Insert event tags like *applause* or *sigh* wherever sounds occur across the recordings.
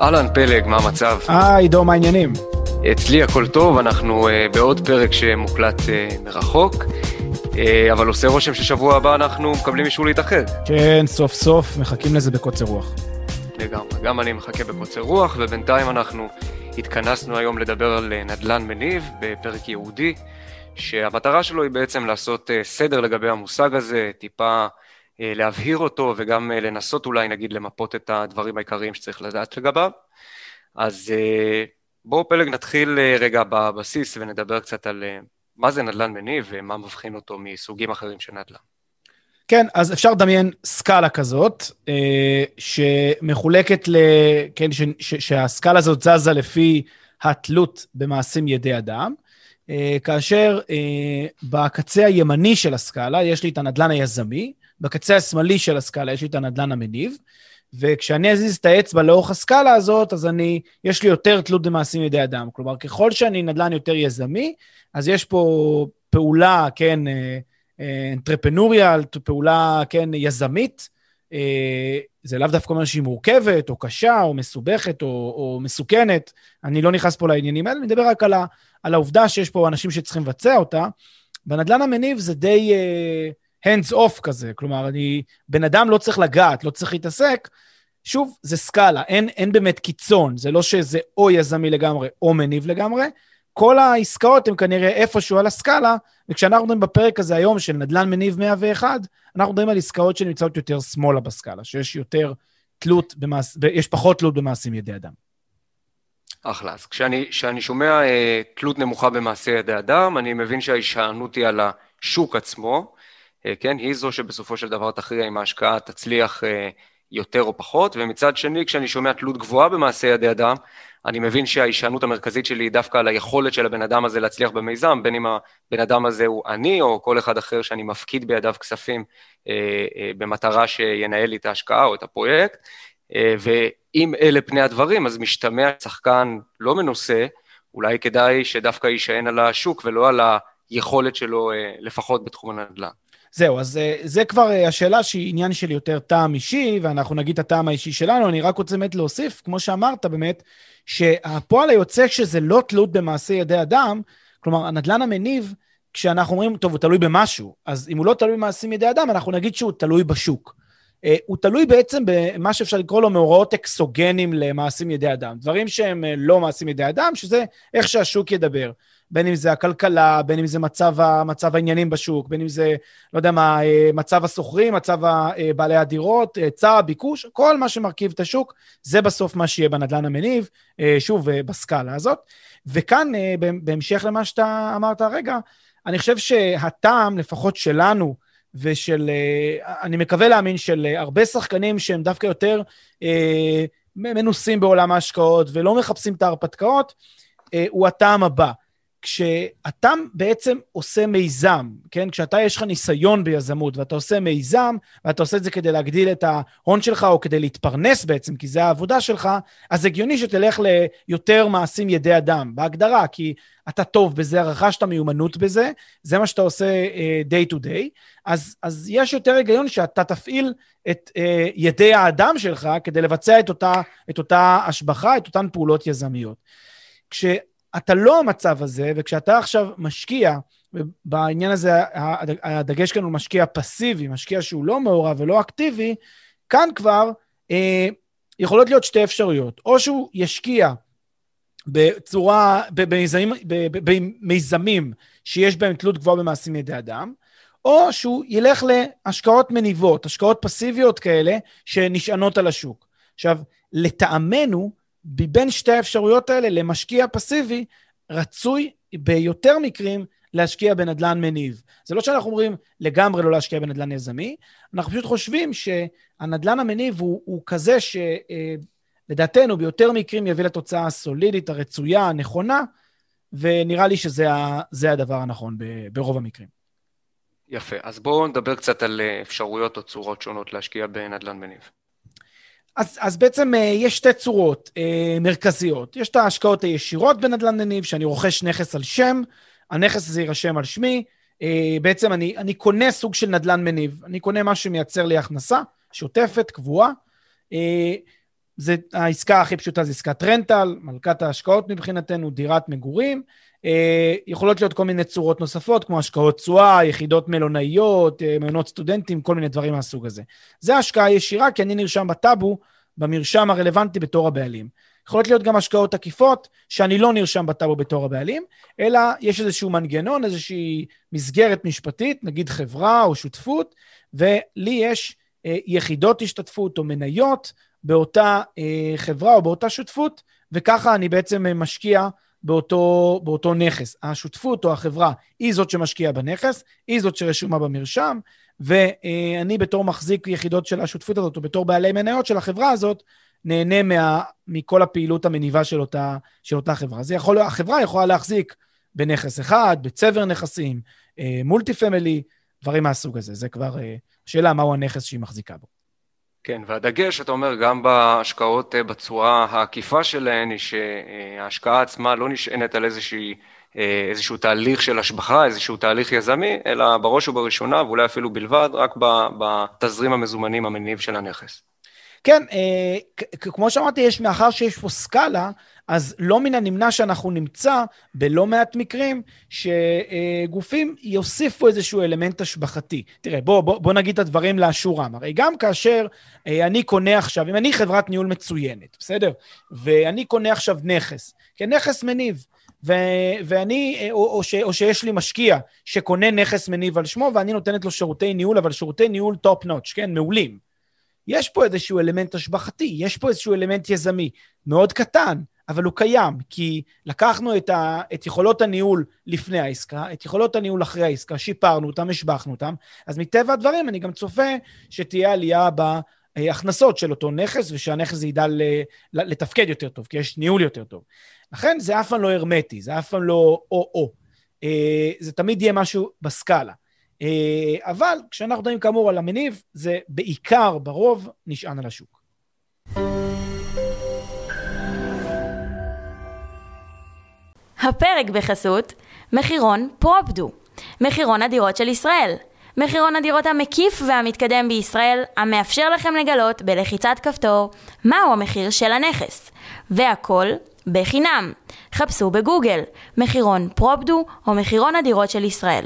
אהלן פלג, מה המצב? היי, עידו, מה העניינים? אצלי הכל טוב, אנחנו uh, בעוד פרק שמוקלט uh, מרחוק, uh, אבל עושה רושם ששבוע הבא אנחנו מקבלים אישור להתאחד. כן, סוף סוף, מחכים לזה בקוצר רוח. לגמרי, גם אני מחכה בקוצר רוח, ובינתיים אנחנו התכנסנו היום לדבר על נדל"ן מניב בפרק ייעודי, שהמטרה שלו היא בעצם לעשות uh, סדר לגבי המושג הזה, טיפה להבהיר אותו וגם uh, לנסות אולי נגיד למפות את הדברים העיקריים שצריך לדעת לגביו. אז uh, בואו פלג נתחיל אה, רגע בבסיס ונדבר קצת על אה, מה זה נדל"ן מניב ומה מבחין אותו מסוגים אחרים של נדל"ן. כן, אז אפשר לדמיין סקאלה כזאת, אה, שמחולקת ל... כן, ש, ש, שהסקאלה הזאת זזה לפי התלות במעשים ידי אדם, כאשר בקצה הימני של הסקאלה יש לי את הנדל"ן היזמי, בקצה השמאלי של הסקאלה יש לי את הנדל"ן המניב, וכשאני אזיז את האצבע לאורך הסקאלה הזאת, אז אני, יש לי יותר תלות במעשים ידי אדם. כלומר, ככל שאני נדל"ן יותר יזמי, אז יש פה פעולה, כן, אנטרפנוריאל, פעולה, כן, יזמית. אה, זה לאו דווקא אומר שהיא מורכבת, או קשה, או מסובכת, או, או מסוכנת. אני לא נכנס פה לעניינים האלה, אני מדבר רק על, ה, על העובדה שיש פה אנשים שצריכים לבצע אותה. בנדל"ן המניב זה די... Uh, hands off כזה, כלומר, אני, בן אדם לא צריך לגעת, לא צריך להתעסק. שוב, זה סקאלה, אין, אין באמת קיצון, זה לא שזה או יזמי לגמרי או מניב לגמרי. כל העסקאות הן כנראה איפשהו על הסקאלה, וכשאנחנו מדברים בפרק הזה היום של נדל"ן מניב 101, אנחנו מדברים על עסקאות שנמצאות יותר שמאלה בסקאלה, שיש יותר תלות, במעש, יש פחות תלות במעשים ידי אדם. אחלה. אז כשאני, כשאני שומע אה, תלות נמוכה במעשי ידי אדם, אני מבין שההישענות היא על השוק עצמו, כן, היא זו שבסופו של דבר תכריע אם ההשקעה תצליח אה, יותר או פחות, ומצד שני, כשאני שומע תלות גבוהה במעשה ידי אדם, אני מבין שההישענות המרכזית שלי היא דווקא על היכולת של הבן אדם הזה להצליח במיזם, בין אם הבן אדם הזה הוא אני או כל אחד אחר שאני מפקיד בידיו כספים אה, אה, במטרה שינהל לי את ההשקעה או את הפרויקט, אה, ואם אלה פני הדברים, אז משתמע שחקן לא מנוסה, אולי כדאי שדווקא יישען על השוק ולא על היכולת שלו, אה, לפחות בתחום הנדל"ן. זהו, אז אה, זה כבר אה, השאלה שהיא עניין של יותר טעם אישי, ואנחנו נגיד את הטעם האישי שלנו. אני רק רוצה באמת להוסיף, כמו שאמרת באמת, שהפועל היוצא שזה לא תלות במעשה ידי אדם, כלומר, הנדלן המניב, כשאנחנו אומרים, טוב, הוא תלוי במשהו, אז אם הוא לא תלוי במעשים ידי אדם, אנחנו נגיד שהוא תלוי בשוק. Uh, הוא תלוי בעצם במה שאפשר לקרוא לו מאורעות אקסוגנים למעשים ידי אדם. דברים שהם לא מעשים ידי אדם, שזה איך שהשוק ידבר. בין אם זה הכלכלה, בין אם זה מצב, מצב העניינים בשוק, בין אם זה, לא יודע מה, אה, מצב הסוחרים, מצב אה, בעלי הדירות, היצע, אה, ביקוש, כל מה שמרכיב את השוק, זה בסוף מה שיהיה בנדלן המניב, שוב, בסקאלה הזאת. וכאן, בהמשך למה שאתה אמרת הרגע, אני חושב שהטעם, לפחות שלנו, ושל, אני מקווה להאמין, של הרבה שחקנים שהם דווקא יותר מנוסים בעולם ההשקעות ולא מחפשים את ההרפתקאות, הוא הטעם הבא. כשאתה בעצם עושה מיזם, כן? כשאתה יש לך ניסיון ביזמות ואתה עושה מיזם, ואתה עושה את זה כדי להגדיל את ההון שלך או כדי להתפרנס בעצם, כי זה העבודה שלך, אז הגיוני שתלך ליותר מעשים ידי אדם, בהגדרה, כי אתה טוב בזה, רכשת מיומנות בזה, זה מה שאתה עושה uh, day to day, אז, אז יש יותר היגיון שאתה תפעיל את uh, ידי האדם שלך כדי לבצע את אותה, את אותה השבחה, את אותן פעולות יזמיות. כש... אתה לא המצב הזה, וכשאתה עכשיו משקיע, ובעניין הזה הדגש כאן הוא משקיע פסיבי, משקיע שהוא לא מעורב ולא אקטיבי, כאן כבר אה, יכולות להיות שתי אפשרויות. או שהוא ישקיע בצורה, במיזמים, במיזמים שיש בהם תלות גבוהה במעשים ידי אדם, או שהוא ילך להשקעות מניבות, השקעות פסיביות כאלה שנשענות על השוק. עכשיו, לטעמנו, מבין שתי האפשרויות האלה, למשקיע פסיבי, רצוי ביותר מקרים להשקיע בנדלן מניב. זה לא שאנחנו אומרים לגמרי לא להשקיע בנדלן יזמי, אנחנו פשוט חושבים שהנדלן המניב הוא, הוא כזה שלדעתנו ביותר מקרים יביא לתוצאה הסולידית, הרצויה, הנכונה, ונראה לי שזה הדבר הנכון ברוב המקרים. יפה. אז בואו נדבר קצת על אפשרויות או צורות שונות להשקיע בנדל"ן מניב. אז, אז בעצם אה, יש שתי צורות אה, מרכזיות. יש את ההשקעות הישירות בנדל"ן מניב, שאני רוכש נכס על שם, הנכס הזה יירשם על שמי. אה, בעצם אני, אני קונה סוג של נדל"ן מניב. אני קונה משהו שמייצר לי הכנסה שוטפת, קבועה. זה, העסקה הכי פשוטה זה עסקת רנטל, מלכת ההשקעות מבחינתנו, דירת מגורים. אה, יכולות להיות כל מיני צורות נוספות, כמו השקעות תשואה, יחידות מלונאיות, אה, מעונות סטודנטים, כל מיני דברים מהסוג הזה. זה השקעה ישירה, כי אני נרשם בטאבו, במרשם הרלוונטי בתור הבעלים. יכולות להיות גם השקעות עקיפות, שאני לא נרשם בטאבו בתור הבעלים, אלא יש איזשהו מנגנון, איזושהי מסגרת משפטית, נגיד חברה או שותפות, ולי יש אה, יחידות השתתפות או מניות באותה אה, חברה או באותה שותפות, וככה אני בעצם אה, משקיע באותו, באותו נכס. השותפות או החברה היא זאת שמשקיעה בנכס, היא זאת שרשומה במרשם, ואני בתור מחזיק יחידות של השותפות הזאת, או בתור בעלי מניות של החברה הזאת, נהנה מה, מכל הפעילות המניבה של אותה, של אותה חברה. זה יכול, החברה יכולה להחזיק בנכס אחד, בצבר נכסים, מולטי פמילי, דברים מהסוג הזה. זה כבר שאלה מהו הנכס שהיא מחזיקה בו. כן, והדגש, אתה אומר, גם בהשקעות אה, בצורה העקיפה שלהן, היא שההשקעה עצמה לא נשענת על איזושהי, אה, איזשהו תהליך של השבחה, איזשהו תהליך יזמי, אלא בראש ובראשונה, ואולי אפילו בלבד, רק בתזרים המזומנים המניב של הנכס. כן, אה, כמו שאמרתי, יש, מאחר שיש פה סקאלה, אז לא מן הנמנע שאנחנו נמצא בלא מעט מקרים שגופים יוסיפו איזשהו אלמנט השבחתי. תראה, בוא, בוא, בוא נגיד את הדברים לאשורם. הרי גם כאשר אה, אני קונה עכשיו, אם אני חברת ניהול מצוינת, בסדר? ואני קונה עכשיו נכס, כנכס מניב, ו- ואני, אה, או, או, ש- או שיש לי משקיע שקונה נכס מניב על שמו, ואני נותנת לו שירותי ניהול, אבל שירותי ניהול top notch, כן? מעולים. יש פה איזשהו אלמנט השבחתי, יש פה איזשהו אלמנט יזמי, מאוד קטן, אבל הוא קיים, כי לקחנו את, ה, את יכולות הניהול לפני העסקה, את יכולות הניהול אחרי העסקה, שיפרנו אותם, השבחנו אותם, אז מטבע הדברים אני גם צופה שתהיה עלייה בהכנסות של אותו נכס, ושהנכס ידע לתפקד יותר טוב, כי יש ניהול יותר טוב. לכן זה אף פעם לא הרמטי, זה אף פעם לא או-או. אה, זה תמיד יהיה משהו בסקאלה. אה, אבל כשאנחנו מדברים כאמור על המניב, זה בעיקר, ברוב, נשען על השוק. הפרק בחסות מחירון פרופדו, מחירון הדירות של ישראל. מחירון הדירות המקיף והמתקדם בישראל, המאפשר לכם לגלות בלחיצת כפתור מהו המחיר של הנכס. והכל בחינם. חפשו בגוגל מחירון פרופדו או מחירון הדירות של ישראל.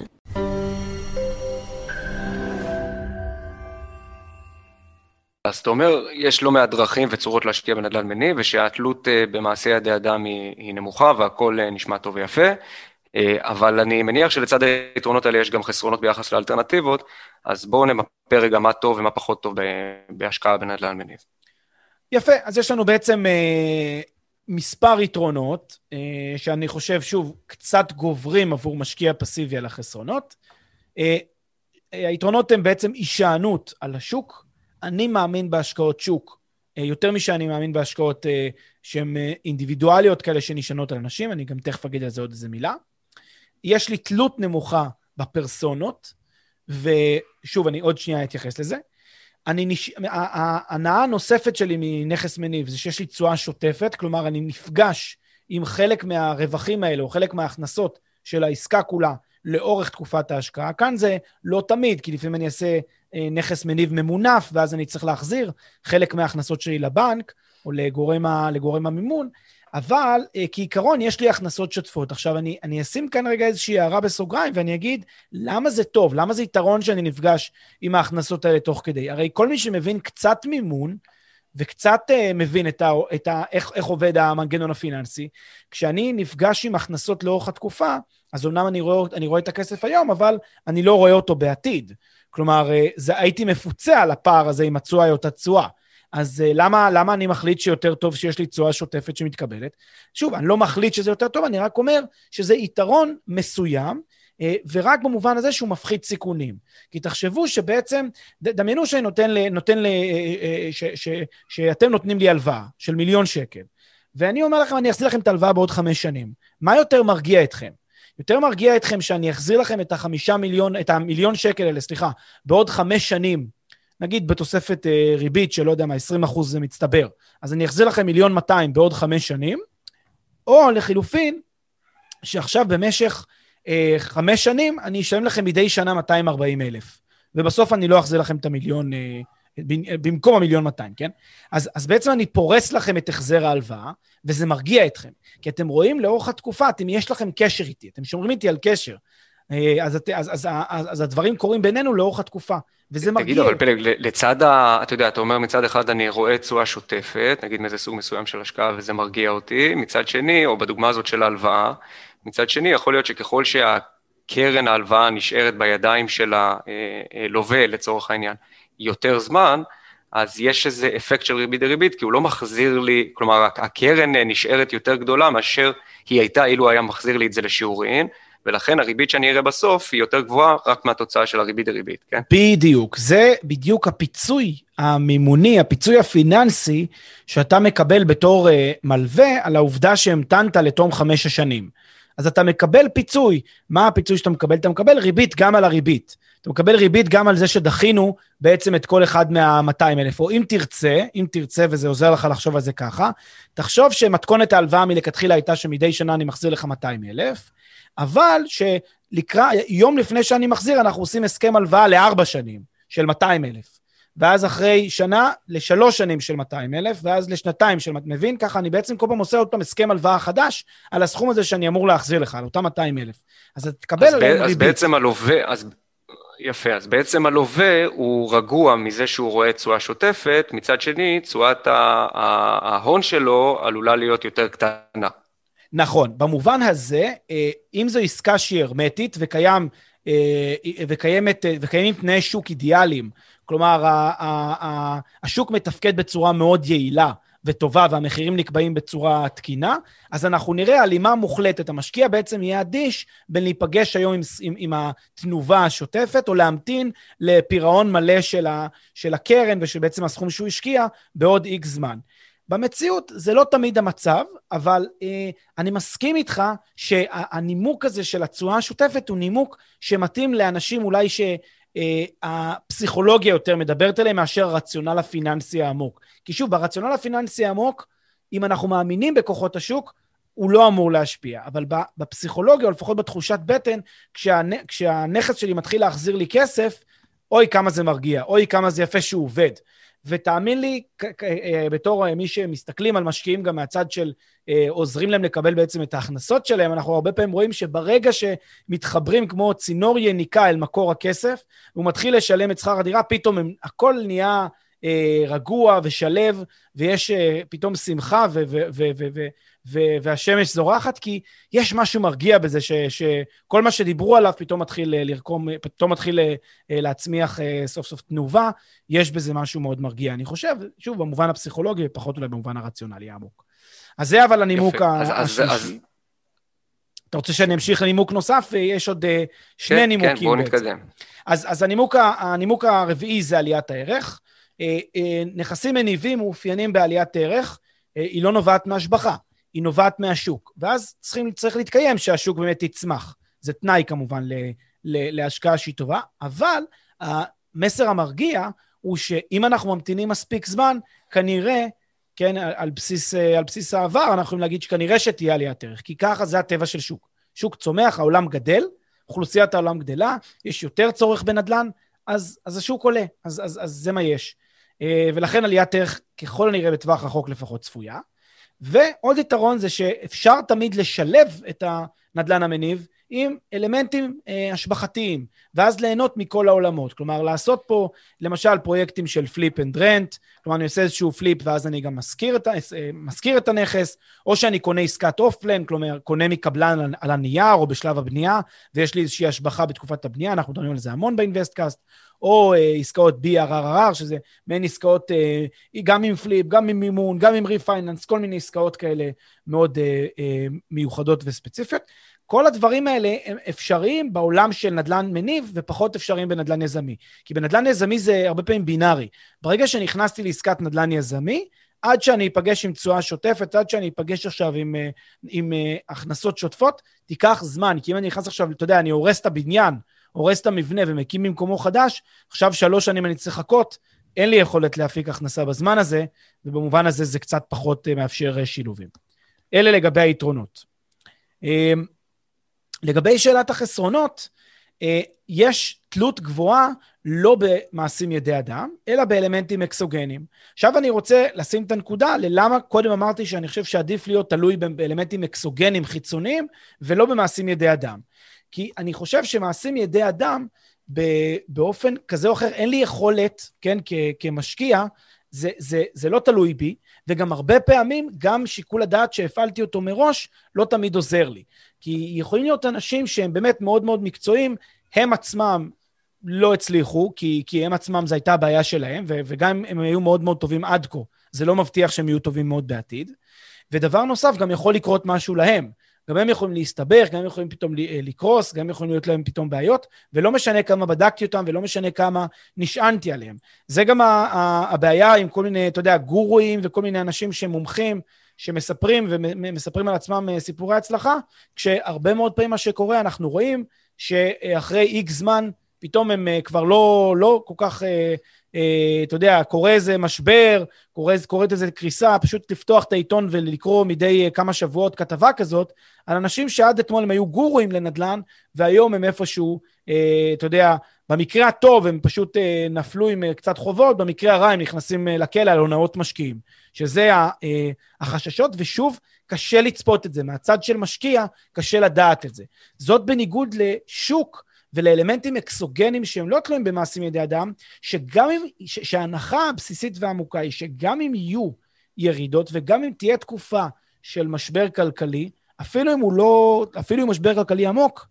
אז אתה אומר, יש לא מעט דרכים וצורות להשקיע בנדל"ן מניב, ושהתלות אה, במעשי ידי אדם היא נמוכה והכל אה, נשמע טוב ויפה, אה, אבל אני מניח שלצד היתרונות האלה יש גם חסרונות ביחס לאלטרנטיבות, אז בואו נמפה רגע מה טוב ומה פחות טוב בהשקעה בנדל"ן מניב. יפה, אז יש לנו בעצם אה, מספר יתרונות, אה, שאני חושב, שוב, קצת גוברים עבור משקיע פסיבי על החסרונות. אה, היתרונות הם בעצם הישענות על השוק, אני מאמין בהשקעות שוק, אה, יותר משאני מאמין בהשקעות אה, שהן אה, אינדיבידואליות כאלה שנשענות על אנשים, אני גם תכף אגיד על זה עוד איזה מילה. יש לי תלות נמוכה בפרסונות, ושוב, אני עוד שנייה אתייחס לזה. אני נש... ההנאה הנוספת שלי מנכס מניב זה שיש לי תשואה שוטפת, כלומר, אני נפגש עם חלק מהרווחים האלה, או חלק מההכנסות של העסקה כולה, לאורך תקופת ההשקעה. כאן זה לא תמיד, כי לפעמים אני אעשה נכס מניב ממונף, ואז אני צריך להחזיר חלק מההכנסות שלי לבנק, או לגורם, ה, לגורם המימון, אבל אה, כעיקרון יש לי הכנסות שוטפות. עכשיו, אני, אני אשים כאן רגע איזושהי הערה בסוגריים, ואני אגיד, למה זה טוב? למה זה יתרון שאני נפגש עם ההכנסות האלה תוך כדי? הרי כל מי שמבין קצת מימון, וקצת uh, מבין את ה, את ה, איך, איך עובד המנגנון הפיננסי, כשאני נפגש עם הכנסות לאורך התקופה, אז אומנם אני רואה, אני רואה את הכסף היום, אבל אני לא רואה אותו בעתיד. כלומר, אה, זה, הייתי מפוצה על הפער הזה עם התשואה או התשואה. אז uh, למה, למה אני מחליט שיותר טוב שיש לי תשואה שוטפת שמתקבלת? שוב, אני לא מחליט שזה יותר טוב, אני רק אומר שזה יתרון מסוים, uh, ורק במובן הזה שהוא מפחית סיכונים. כי תחשבו שבעצם, דמיינו שאני נותן, ל, נותן ל, ש, ש, ש, שאתם נותנים לי הלוואה של מיליון שקל, ואני אומר לכם, אני אחזיר לכם את ההלוואה בעוד חמש שנים. מה יותר מרגיע אתכם? יותר מרגיע אתכם שאני אחזיר לכם את החמישה מיליון, את המיליון שקל האלה, סליחה, בעוד חמש שנים, נגיד בתוספת אה, ריבית של, לא יודע מה, 20 אחוז זה מצטבר, אז אני אחזיר לכם מיליון 200 בעוד חמש שנים, או לחילופין, שעכשיו במשך אה, חמש שנים אני אשלם לכם מדי שנה 240 אלף, ובסוף אני לא אחזיר לכם את המיליון, אה, במקום המיליון 200, כן? אז, אז בעצם אני פורס לכם את החזר ההלוואה, וזה מרגיע אתכם. כי אתם רואים לאורך התקופה, אתם, יש לכם קשר איתי, אתם שומרים איתי על קשר. אה, אז, אז, אז, אז, אז, אז הדברים קורים בינינו לאורך התקופה, וזה תגיד, מרגיע. תגיד, אבל פלג, לצד ה... אתה יודע, אתה אומר מצד אחד אני רואה תשואה שוטפת, נגיד מאיזה סוג מסוים של השקעה, וזה מרגיע אותי, מצד שני, או בדוגמה הזאת של ההלוואה, מצד שני, יכול להיות שככל שהקרן ההלוואה נשארת בידיים של הלווה, אה, אה, לצורך העניין, יותר זמן, אז יש איזה אפקט של ריבית דריבית, כי הוא לא מחזיר לי, כלומר, הקרן נשארת יותר גדולה מאשר היא הייתה אילו היה מחזיר לי את זה לשיעורין, ולכן הריבית שאני אראה בסוף היא יותר גבוהה רק מהתוצאה של הריבית דריבית, כן? בדיוק, זה בדיוק הפיצוי המימוני, הפיצוי הפיננסי שאתה מקבל בתור uh, מלווה על העובדה שהמתנת לתום חמש השנים. אז אתה מקבל פיצוי. מה הפיצוי שאתה מקבל? אתה מקבל ריבית גם על הריבית. אתה מקבל ריבית גם על זה שדחינו בעצם את כל אחד מה-200 אלף. או אם תרצה, אם תרצה, וזה עוזר לך לחשוב על זה ככה, תחשוב שמתכונת ההלוואה מלכתחילה הייתה שמדי שנה אני מחזיר לך 200 אלף, אבל שלקרא, יום לפני שאני מחזיר, אנחנו עושים הסכם הלוואה לארבע שנים של 200 אלף. ואז אחרי שנה, לשלוש שנים של 200 אלף, ואז לשנתיים של... מבין? ככה אני בעצם כל פעם עושה עוד פעם הסכם הלוואה חדש על הסכום הזה שאני אמור להחזיר לך, על אותם 200 אלף. אז אתה תקבל עליהם ריבית. אז בעצם הלווה, אז יפה, אז בעצם הלווה הוא רגוע מזה שהוא רואה תשואה שוטפת, מצד שני, תשואת ההון שלו עלולה להיות יותר קטנה. נכון, במובן הזה, אה, אם זו עסקה שהיא הרמטית וקיים, אה, וקיימת, וקיימים תנאי שוק אידיאליים, כלומר, השוק מתפקד בצורה מאוד יעילה וטובה והמחירים נקבעים בצורה תקינה, אז אנחנו נראה הלימה מוחלטת. המשקיע בעצם יהיה אדיש בין להיפגש היום עם, עם, עם התנובה השוטפת או להמתין לפירעון מלא של, ה, של הקרן ושל בעצם הסכום שהוא השקיע בעוד איקס זמן. במציאות זה לא תמיד המצב, אבל אה, אני מסכים איתך שהנימוק הזה של התשואה השוטפת הוא נימוק שמתאים לאנשים אולי ש... אה, הפסיכולוגיה יותר מדברת אליהם מאשר הרציונל הפיננסי העמוק. כי שוב, ברציונל הפיננסי העמוק, אם אנחנו מאמינים בכוחות השוק, הוא לא אמור להשפיע. אבל בפסיכולוגיה, או לפחות בתחושת בטן, כשהנ... כשהנכס שלי מתחיל להחזיר לי כסף, אוי כמה זה מרגיע, אוי כמה זה יפה שהוא עובד. ותאמין לי, אה, בתור אה, מי שמסתכלים על משקיעים גם מהצד של אה, עוזרים להם לקבל בעצם את ההכנסות שלהם, אנחנו הרבה פעמים רואים שברגע שמתחברים כמו צינור יניקה אל מקור הכסף, הוא מתחיל לשלם את שכר הדירה, פתאום הם, הכל נהיה רגוע ושלב, ויש פתאום שמחה ו- ו- ו- ו- ו- והשמש זורחת, כי יש משהו מרגיע בזה ש- שכל מה שדיברו עליו פתאום מתחיל אה, לרקום, פתאום מתחיל אה, אה, להצמיח סוף סוף תנובה, יש בזה משהו מאוד מרגיע. אני חושב, שוב, במובן הפסיכולוגי, פחות אולי במובן הרציונלי העמוק. אז זה אבל הנימוק השלישי. אתה רוצה שאני אמשיך לנימוק נוסף? יש עוד שני כן, נימוקים. כן, בואו נתקדם. אז, אז הנימוק, הנימוק הרביעי זה עליית הערך. נכסים מניבים מאופיינים בעליית ערך, היא לא נובעת מהשבחה. היא נובעת מהשוק. ואז צריכים, צריך להתקיים שהשוק באמת יצמח. זה תנאי כמובן ל, ל, להשקעה שהיא טובה, אבל המסר המרגיע הוא שאם אנחנו ממתינים מספיק זמן, כנראה, כן, על בסיס, על בסיס העבר, אנחנו יכולים להגיד שכנראה שתהיה עליית ערך, כי ככה זה הטבע של שוק. שוק צומח, העולם גדל, אוכלוסיית העולם גדלה, יש יותר צורך בנדל"ן, אז, אז השוק עולה, אז, אז, אז זה מה יש. אה, ולכן עליית ערך, ככל הנראה בטווח רחוק לפחות, צפויה. ועוד יתרון זה שאפשר תמיד לשלב את הנדלן המניב עם אלמנטים אה, השבחתיים, ואז ליהנות מכל העולמות. כלומר, לעשות פה, למשל, פרויקטים של flip and rent, כלומר, אני עושה איזשהו flip ואז אני גם משכיר את, אה, את הנכס, או שאני קונה עסקת off plan, כלומר, קונה מקבלן על, על הנייר או בשלב הבנייה, ויש לי איזושהי השבחה בתקופת הבנייה, אנחנו מדברים על זה המון ב Investcast, או אה, עסקאות BRRR, שזה מעין עסקאות אה, גם עם flip, גם עם מימון, גם עם refinance, כל מיני עסקאות כאלה מאוד אה, אה, מיוחדות וספציפיות. כל הדברים האלה הם אפשריים בעולם של נדל"ן מניב ופחות אפשריים בנדל"ן יזמי. כי בנדל"ן יזמי זה הרבה פעמים בינארי. ברגע שנכנסתי לעסקת נדל"ן יזמי, עד שאני אפגש עם תשואה שוטפת, עד שאני אפגש עכשיו עם, אה, עם, עם אה, הכנסות שוטפות, תיקח זמן. כי אם אני נכנס עכשיו, אתה יודע, אני הורס את הבניין, הורס את המבנה ומקים במקומו חדש, עכשיו שלוש שנים אני צריך לחכות, אין לי יכולת להפיק הכנסה בזמן הזה, ובמובן הזה זה קצת פחות אה, מאפשר שילובים. אלה לגבי היתרונות. לגבי שאלת החסרונות, אה, יש תלות גבוהה לא במעשים ידי אדם, אלא באלמנטים אקסוגנים. עכשיו אני רוצה לשים את הנקודה ללמה קודם אמרתי שאני חושב שעדיף להיות תלוי באלמנטים אקסוגנים חיצוניים ולא במעשים ידי אדם. כי אני חושב שמעשים ידי אדם, באופן כזה או אחר, אין לי יכולת, כן, כמשקיע, זה, זה, זה לא תלוי בי, וגם הרבה פעמים, גם שיקול הדעת שהפעלתי אותו מראש, לא תמיד עוזר לי. כי יכולים להיות אנשים שהם באמת מאוד מאוד מקצועיים, הם עצמם לא הצליחו, כי, כי הם עצמם, זו הייתה הבעיה שלהם, ו, וגם אם הם היו מאוד מאוד טובים עד כה, זה לא מבטיח שהם יהיו טובים מאוד בעתיד. ודבר נוסף, גם יכול לקרות משהו להם. גם הם יכולים להסתבך, גם הם יכולים פתאום אה, לקרוס, גם יכולים להיות להם פתאום בעיות, ולא משנה כמה בדקתי אותם ולא משנה כמה נשענתי עליהם. זה גם הבעיה עם כל מיני, אתה יודע, גורואים וכל מיני אנשים שהם מומחים, שמספרים ומספרים על עצמם אה, סיפורי הצלחה, כשהרבה מאוד פעמים מה שקורה, אנחנו רואים שאחרי איקס זמן, פתאום הם אה, כבר לא, לא כל כך אה, אתה יודע, קורה איזה משבר, קורית איזה קריסה, פשוט לפתוח את העיתון ולקרוא מדי אה, כמה שבועות כתבה כזאת, על אנשים שעד אתמול הם היו גורואים לנדל"ן, והיום הם איפשהו, אה, אתה יודע, במקרה הטוב הם פשוט נפלו עם קצת חובות, במקרה הרע הם נכנסים לכלא על הונאות משקיעים. שזה החששות, ושוב, קשה לצפות את זה. מהצד של משקיע, קשה לדעת את זה. זאת בניגוד לשוק, ולאלמנטים אקסוגנים שהם לא תלויים במעשים ידי אדם, שגם אם, ש, שההנחה הבסיסית והעמוקה היא שגם אם יהיו ירידות וגם אם תהיה תקופה של משבר כלכלי, אפילו אם הוא לא, אפילו אם משבר כלכלי עמוק,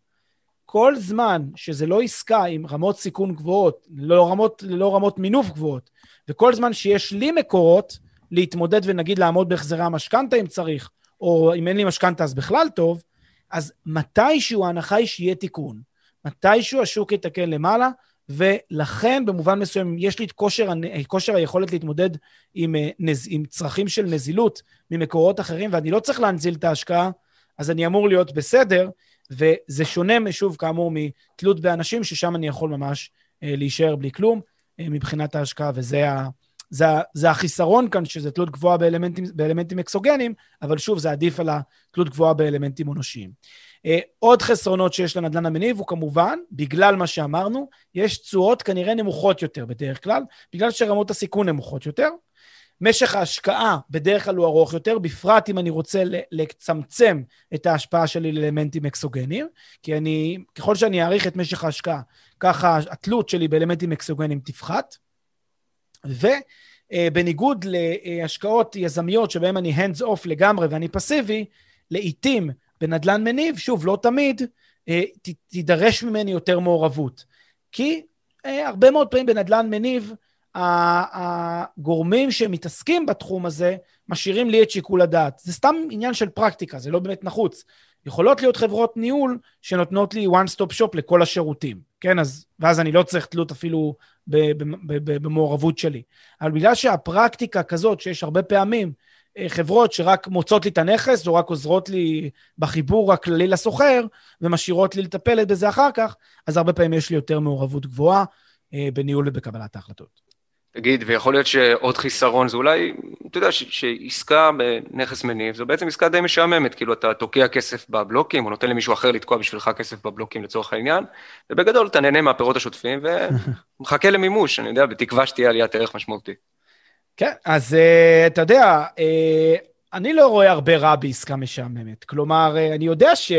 כל זמן שזה לא עסקה עם רמות סיכון גבוהות, לא רמות, לא רמות מינוף גבוהות, וכל זמן שיש לי מקורות להתמודד ונגיד לעמוד בהחזרי המשכנתה אם צריך, או אם אין לי משכנתה אז בכלל טוב, אז מתישהו ההנחה היא שיהיה תיקון. מתישהו השוק יתקן למעלה, ולכן במובן מסוים יש לי את כושר, כושר היכולת להתמודד עם, אה, עם צרכים של נזילות ממקורות אחרים, ואני לא צריך להנזיל את ההשקעה, אז אני אמור להיות בסדר, וזה שונה, שוב, כאמור, מתלות באנשים, ששם אני יכול ממש אה, להישאר בלי כלום אה, מבחינת ההשקעה, וזה ה, זה, זה החיסרון כאן, שזה תלות גבוהה באלמנטים, באלמנטים אקסוגנים, אבל שוב, זה עדיף על התלות גבוהה באלמנטים אנושיים. אה, עוד חסרונות שיש לנדל"ן המניב הוא כמובן, בגלל מה שאמרנו, יש תשואות כנראה נמוכות יותר בדרך כלל, בגלל שרמות הסיכון נמוכות יותר. משך ההשקעה בדרך כלל הוא ארוך יותר, בפרט אם אני רוצה לצמצם את ההשפעה שלי לאלמנטים אקסוגניים, כי אני, ככל שאני אאריך את משך ההשקעה, ככה התלות שלי באלמנטים אקסוגניים תפחת. ובניגוד להשקעות יזמיות שבהן אני hands off לגמרי ואני פסיבי, לעתים בנדל"ן מניב, שוב, לא תמיד, אה, ת, תידרש ממני יותר מעורבות. כי אה, הרבה מאוד פעמים בנדל"ן מניב, הגורמים שמתעסקים בתחום הזה משאירים לי את שיקול הדעת. זה סתם עניין של פרקטיקה, זה לא באמת נחוץ. יכולות להיות חברות ניהול שנותנות לי one stop shop לכל השירותים, כן? אז, ואז אני לא צריך תלות אפילו במעורבות שלי. אבל בגלל שהפרקטיקה כזאת, שיש הרבה פעמים אה, חברות שרק מוצאות לי את הנכס, או רק עוזרות לי בחיבור הכללי לסוחר, ומשאירות לי לטפל בזה אחר כך, אז הרבה פעמים יש לי יותר מעורבות גבוהה אה, בניהול ובקבלת ההחלטות. תגיד, ויכול להיות שעוד חיסרון זה אולי, אתה יודע, שעסקה בנכס מניב, זו בעצם עסקה די משעממת, כאילו אתה תוקע כסף בבלוקים, או נותן למישהו אחר לתקוע בשבילך כסף בבלוקים לצורך העניין, ובגדול אתה נהנה מהפירות השוטפים ומחכה *laughs* למימוש, אני יודע, בתקווה שתהיה עליית ערך משמעותית. כן, אז uh, אתה יודע, uh, אני לא רואה הרבה רע בעסקה משעממת. כלומר, uh, אני יודע ש...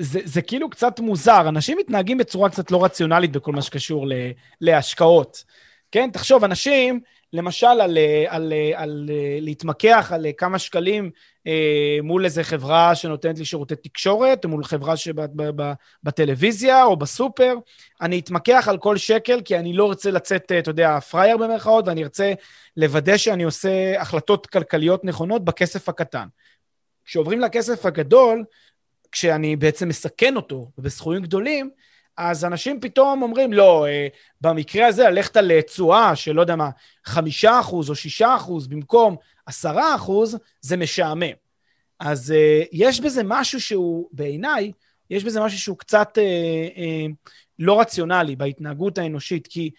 זה, זה כאילו קצת מוזר, אנשים מתנהגים בצורה קצת לא רציונלית בכל מה שקשור ל, להשקעות. כן, תחשוב, אנשים, למשל, על, על, על, על להתמקח על כמה שקלים אה, מול איזה חברה שנותנת לי שירותי תקשורת, מול חברה שבטלוויזיה או בסופר, אני אתמקח על כל שקל, כי אני לא רוצה לצאת, אתה יודע, פראייר במרכאות, ואני ארצה לוודא שאני עושה החלטות כלכליות נכונות בכסף הקטן. כשעוברים לכסף הגדול, כשאני בעצם מסכן אותו בסכומים גדולים, אז אנשים פתאום אומרים, לא, אה, במקרה הזה ללכת על תשואה של, לא יודע מה, חמישה אחוז או שישה אחוז במקום עשרה אחוז, זה משעמם. אז uh, יש בזה משהו שהוא, בעיניי, יש בזה משהו שהוא קצת uh, uh, לא רציונלי בהתנהגות האנושית, כי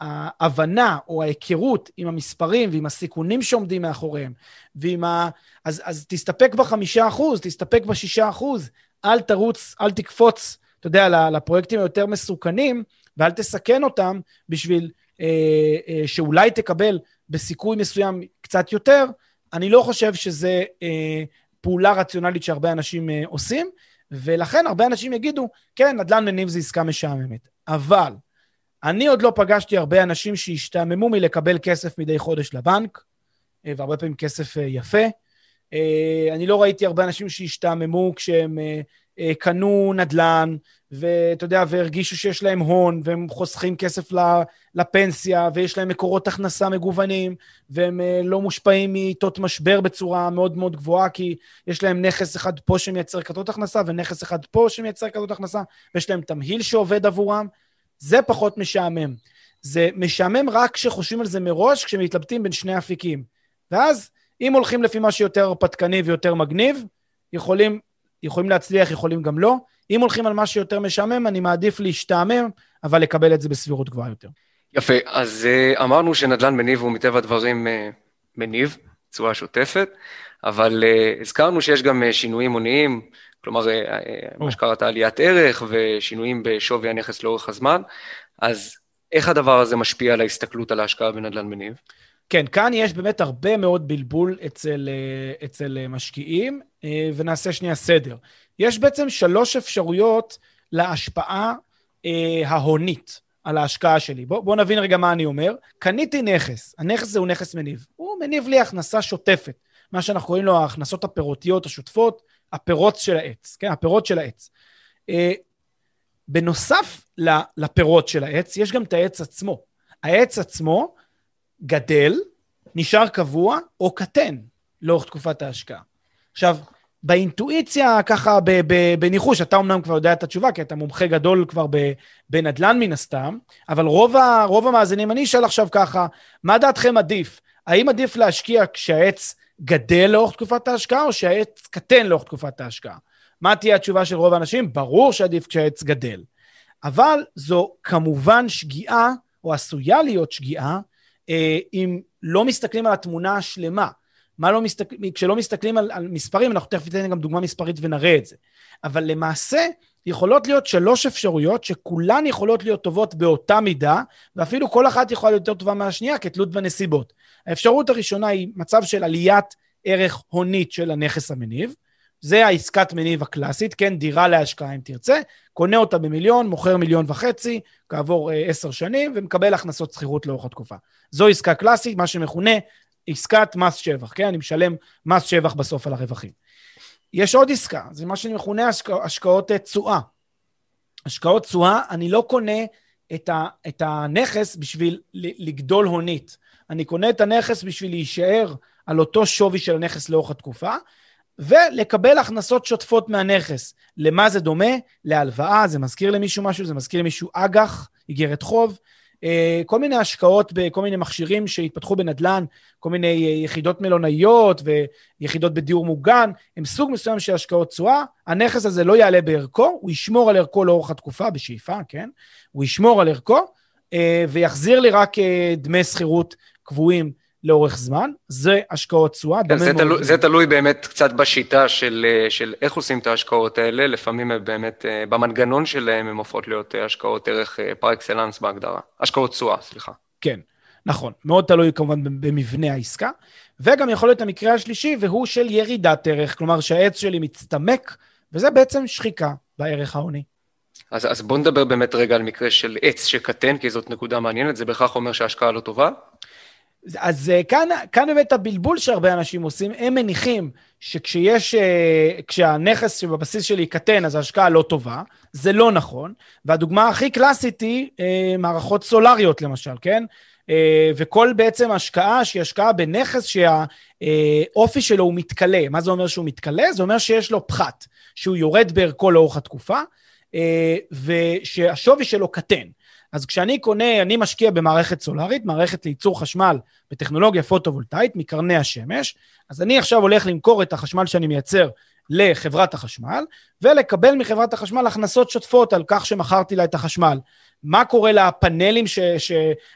ההבנה או ההיכרות עם המספרים ועם הסיכונים שעומדים מאחוריהם, ועם ה... אז, אז תסתפק בחמישה אחוז, תסתפק בשישה אחוז, אל תרוץ, אל תקפוץ, אתה יודע, לפרויקטים היותר מסוכנים, ואל תסכן אותם בשביל אה, אה, שאולי תקבל בסיכוי מסוים קצת יותר. אני לא חושב שזה אה, פעולה רציונלית שהרבה אנשים אה, עושים, ולכן הרבה אנשים יגידו, כן, נדל"ן מניב זה עסקה משעממת. אבל אני עוד לא פגשתי הרבה אנשים שהשתעממו מלקבל כסף מדי חודש לבנק, אה, והרבה פעמים כסף אה, יפה. אה, אני לא ראיתי הרבה אנשים שהשתעממו כשהם קנו נדל"ן, ואתה יודע, והרגישו שיש להם הון, והם חוסכים כסף לפנסיה, ויש להם מקורות הכנסה מגוונים, והם לא מושפעים מעיתות משבר בצורה מאוד מאוד גבוהה, כי יש להם נכס אחד פה שמייצר כזאת הכנסה, ונכס אחד פה שמייצר כזאת הכנסה, ויש להם תמהיל שעובד עבורם. זה פחות משעמם. זה משעמם רק כשחושבים על זה מראש, כשמתלבטים בין שני אפיקים. ואז, אם הולכים לפי מה שיותר הרפתקני ויותר מגניב, יכולים, יכולים להצליח, יכולים גם לא. אם הולכים על מה שיותר משעמם, אני מעדיף להשתעמם, אבל לקבל את זה בסבירות גבוהה יותר. יפה, אז uh, אמרנו שנדל"ן מניב הוא מטבע הדברים uh, מניב, תשואה שוטפת, אבל uh, הזכרנו שיש גם uh, שינויים הוניים, כלומר, אה, אה, מה שקראת עליית ערך ושינויים בשווי הנכס לאורך הזמן, אז איך הדבר הזה משפיע על ההסתכלות על ההשקעה בנדל"ן מניב? כן, כאן יש באמת הרבה מאוד בלבול אצל, אה, אצל משקיעים, ונעשה שנייה סדר. יש בעצם שלוש אפשרויות להשפעה ההונית על ההשקעה שלי. בואו בוא נבין רגע מה אני אומר. קניתי נכס, הנכס הזה הוא נכס מניב. הוא מניב לי הכנסה שוטפת, מה שאנחנו קוראים לו ההכנסות הפירותיות השוטפות, הפירות של העץ, כן? הפירות של העץ. אה, בנוסף לפירות של העץ, יש גם את העץ עצמו. העץ עצמו גדל, נשאר קבוע או קטן לאורך תקופת ההשקעה. עכשיו, באינטואיציה, ככה בניחוש, אתה אמנם כבר יודע את התשובה, כי אתה מומחה גדול כבר בנדל"ן מן הסתם, אבל רוב, ה, רוב המאזינים, אני אשאל עכשיו ככה, מה דעתכם עדיף? האם עדיף להשקיע כשהעץ גדל לאורך תקופת ההשקעה, או שהעץ קטן לאורך תקופת ההשקעה? מה תהיה התשובה של רוב האנשים? ברור שעדיף כשהעץ גדל. אבל זו כמובן שגיאה, או עשויה להיות שגיאה, אה, אם לא מסתכלים על התמונה השלמה. מה לא מסתכל... כשלא מסתכלים על, על מספרים, אנחנו תכף ניתן גם דוגמה מספרית ונראה את זה. אבל למעשה, יכולות להיות שלוש אפשרויות שכולן יכולות להיות טובות באותה מידה, ואפילו כל אחת יכולה להיות יותר טובה מהשנייה כתלות בנסיבות. האפשרות הראשונה היא מצב של עליית ערך הונית של הנכס המניב. זה העסקת מניב הקלאסית, כן, דירה להשקעה אם תרצה, קונה אותה במיליון, מוכר מיליון וחצי, כעבור אה, עשר שנים, ומקבל הכנסות שכירות לאורך התקופה. זו עסקה קלאסית, מה שמכונה עסקת מס שבח, כן? אני משלם מס שבח בסוף על הרווחים. יש עוד עסקה, זה מה שמכונה השקע, השקעות אה, תשואה. השקעות תשואה, אני לא קונה את, ה, את הנכס בשביל לגדול הונית. אני קונה את הנכס בשביל להישאר על אותו שווי של הנכס לאורך התקופה, ולקבל הכנסות שוטפות מהנכס. למה זה דומה? להלוואה, זה מזכיר למישהו משהו, זה מזכיר למישהו אג"ח, איגרת חוב. אה, כל מיני השקעות בכל מיני מכשירים שהתפתחו בנדל"ן, כל מיני אה, יחידות מלונאיות ויחידות בדיור מוגן, הם סוג מסוים של השקעות תשואה. הנכס הזה לא יעלה בערכו, הוא ישמור על ערכו לאורך התקופה, בשאיפה, כן? הוא ישמור על ערכו, אה, ויחזיר לי רק דמי שכירות קבועים לאורך זמן, זה השקעות תשואה. כן, זה, תלו, זה תלוי באמת קצת בשיטה של, של איך עושים את ההשקעות האלה, לפעמים באמת, במנגנון שלהם הן הופכות להיות השקעות ערך par excellence בהגדרה. השקעות תשואה, סליחה. כן, נכון. מאוד תלוי כמובן במבנה העסקה. וגם יכול להיות המקרה השלישי, והוא של ירידת ערך, כלומר שהעץ שלי מצטמק וזה בעצם שחיקה בערך ההוני. אז, אז בוא נדבר באמת רגע על מקרה של עץ שקטן, כי זאת נקודה מעניינת, זה בהכרח אומר שההשקעה לא טובה? אז אה, כאן, כאן באמת הבלבול שהרבה אנשים עושים, הם מניחים שכשיש, אה, כשהנכס שבבסיס שלי קטן, אז ההשקעה לא טובה. זה לא נכון, והדוגמה הכי קלאסית היא אה, מערכות סולריות למשל, כן? וכל בעצם השקעה שהיא השקעה בנכס שהאופי שלו הוא מתכלה. מה זה אומר שהוא מתכלה? זה אומר שיש לו פחת, שהוא יורד בערכו לאורך התקופה, ושהשווי שלו קטן. אז כשאני קונה, אני משקיע במערכת סולארית, מערכת לייצור חשמל בטכנולוגיה פוטו-וולטאית מקרני השמש, אז אני עכשיו הולך למכור את החשמל שאני מייצר לחברת החשמל, ולקבל מחברת החשמל הכנסות שוטפות על כך שמכרתי לה את החשמל. מה קורה לפאנלים, ש, ש,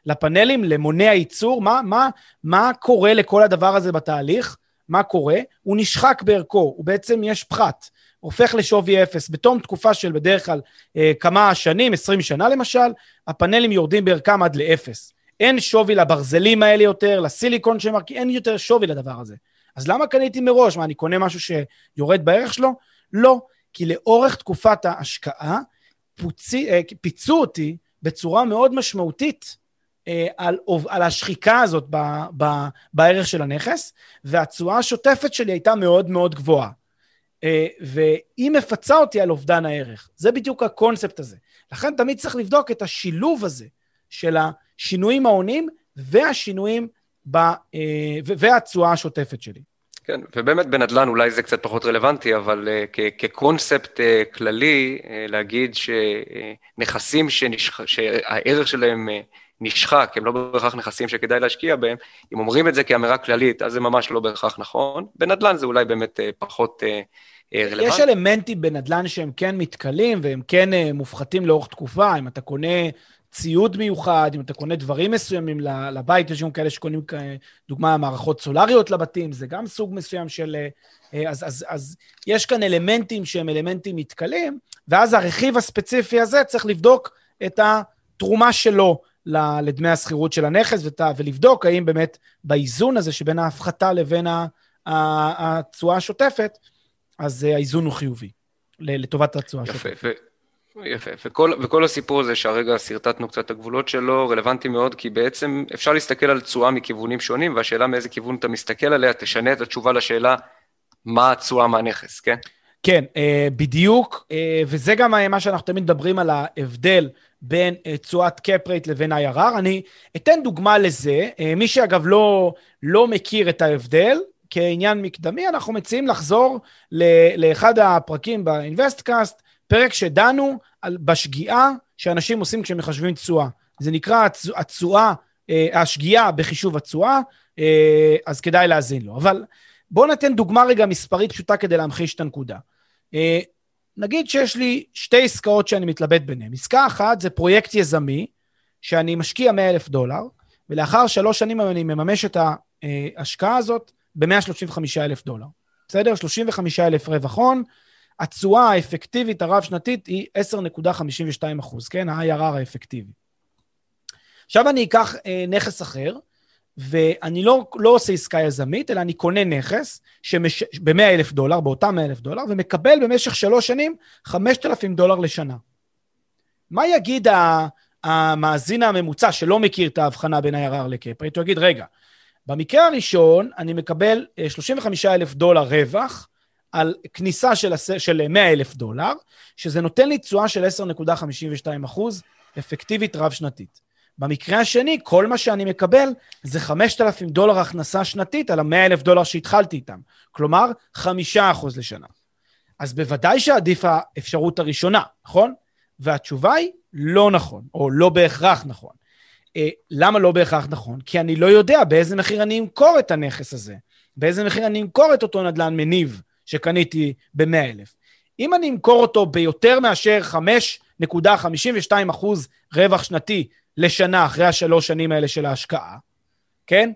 לפאנלים, למוני הייצור? מה, מה, מה קורה לכל הדבר הזה בתהליך? מה קורה? הוא נשחק בערכו, הוא בעצם יש פחת. הופך לשווי אפס. בתום תקופה של בדרך כלל אה, כמה שנים, 20 שנה למשל, הפאנלים יורדים בערכם עד לאפס. אין שווי לברזלים האלה יותר, לסיליקון שמרקיע, אין יותר שווי לדבר הזה. אז למה קניתי מראש? מה, אני קונה משהו שיורד בערך שלו? לא, כי לאורך תקופת ההשקעה פוצי, אה, פיצו אותי בצורה מאוד משמעותית אה, על, על השחיקה הזאת ב, ב, בערך של הנכס, והתשואה השוטפת שלי הייתה מאוד מאוד גבוהה. אה, והיא מפצה אותי על אובדן הערך. זה בדיוק הקונספט הזה. לכן תמיד צריך לבדוק את השילוב הזה של השינויים ההוניים והשינויים ב, אה, והתשואה השוטפת שלי. כן, ובאמת בנדל"ן אולי זה קצת פחות רלוונטי, אבל uh, כקונספט uh, כללי, uh, להגיד שנכסים שנשח... שהערך שלהם uh, נשחק, הם לא בהכרח נכסים שכדאי להשקיע בהם, אם אומרים את זה כאמירה כללית, אז זה ממש לא בהכרח נכון. בנדל"ן זה אולי באמת אה, פחות... אה, אה, רלוונטי. יש אלמנטים בנדל"ן שהם כן מתכלים והם כן אה, מופחתים לאורך תקופה. אם אתה קונה ציוד מיוחד, אם אתה קונה דברים מסוימים לבית, יש גם כאלה שקונים, דוגמה, מערכות סולריות לבתים, זה גם סוג מסוים של... אה, אז, אז, אז יש כאן אלמנטים שהם אלמנטים מתכלים, ואז הרכיב הספציפי הזה צריך לבדוק את התרומה שלו לדמי השכירות של הנכס, ולבדוק האם באמת באיזון הזה שבין ההפחתה לבין התשואה השוטפת, אז אה, האיזון הוא חיובי, לטובת התשואה שלו. יפה, יפה. וכל, וכל הסיפור הזה שהרגע שרטטנו קצת את הגבולות שלו, רלוונטי מאוד, כי בעצם אפשר להסתכל על תשואה מכיוונים שונים, והשאלה מאיזה כיוון אתה מסתכל עליה, תשנה את התשובה לשאלה מה התשואה מהנכס, כן? כן, אה, בדיוק, אה, וזה גם מה שאנחנו תמיד מדברים על ההבדל בין תשואת קאפ רייט לבין IRR. אני אתן דוגמה לזה, מי שאגב לא, לא מכיר את ההבדל, כעניין מקדמי, אנחנו מציעים לחזור לאחד הפרקים באינבסטקאסט, פרק שדנו על, בשגיאה שאנשים עושים כשהם מחשבים תשואה. זה נקרא התשואה, אה, השגיאה בחישוב התשואה, אה, אז כדאי להאזין לו. אבל בואו ניתן דוגמה רגע מספרית פשוטה כדי להמחיש את הנקודה. נגיד שיש לי שתי עסקאות שאני מתלבט ביניהן. עסקה אחת זה פרויקט יזמי, שאני משקיע 100 אלף דולר, ולאחר שלוש שנים אני מממש את ההשקעה הזאת ב-135 אלף דולר. בסדר? 35 אלף רווח הון, התשואה האפקטיבית הרב-שנתית היא 10.52 אחוז, כן? ה-IRR האפקטיבי. עכשיו אני אקח אה, נכס אחר, ואני לא, לא עושה עסקה יזמית, אלא אני קונה נכס שמש... ב-100 אלף דולר, באותם 100 אלף דולר, ומקבל במשך שלוש שנים 5,000 דולר לשנה. מה יגיד המאזין הממוצע שלא מכיר את ההבחנה בין ה-IRR לקפרית? הוא יגיד, רגע, במקרה הראשון, אני מקבל 35 אה, אלף דולר רווח על כניסה של, של 100 אלף דולר, שזה נותן לי תשואה של 10.52 אחוז אפקטיבית רב-שנתית. במקרה השני, כל מה שאני מקבל זה 5,000 דולר הכנסה שנתית על ה-100 אלף דולר שהתחלתי איתם. כלומר, 5 אחוז לשנה. אז בוודאי שעדיף האפשרות הראשונה, נכון? והתשובה היא לא נכון, או לא בהכרח נכון. אה, למה לא בהכרח נכון? כי אני לא יודע באיזה מחיר אני אמכור את הנכס הזה, באיזה מחיר אני אמכור את אותו נדל"ן מניב שקניתי ב-100,000. אם אני אמכור אותו ביותר מאשר 5.52 אחוז רווח שנתי לשנה אחרי השלוש שנים האלה של ההשקעה, כן?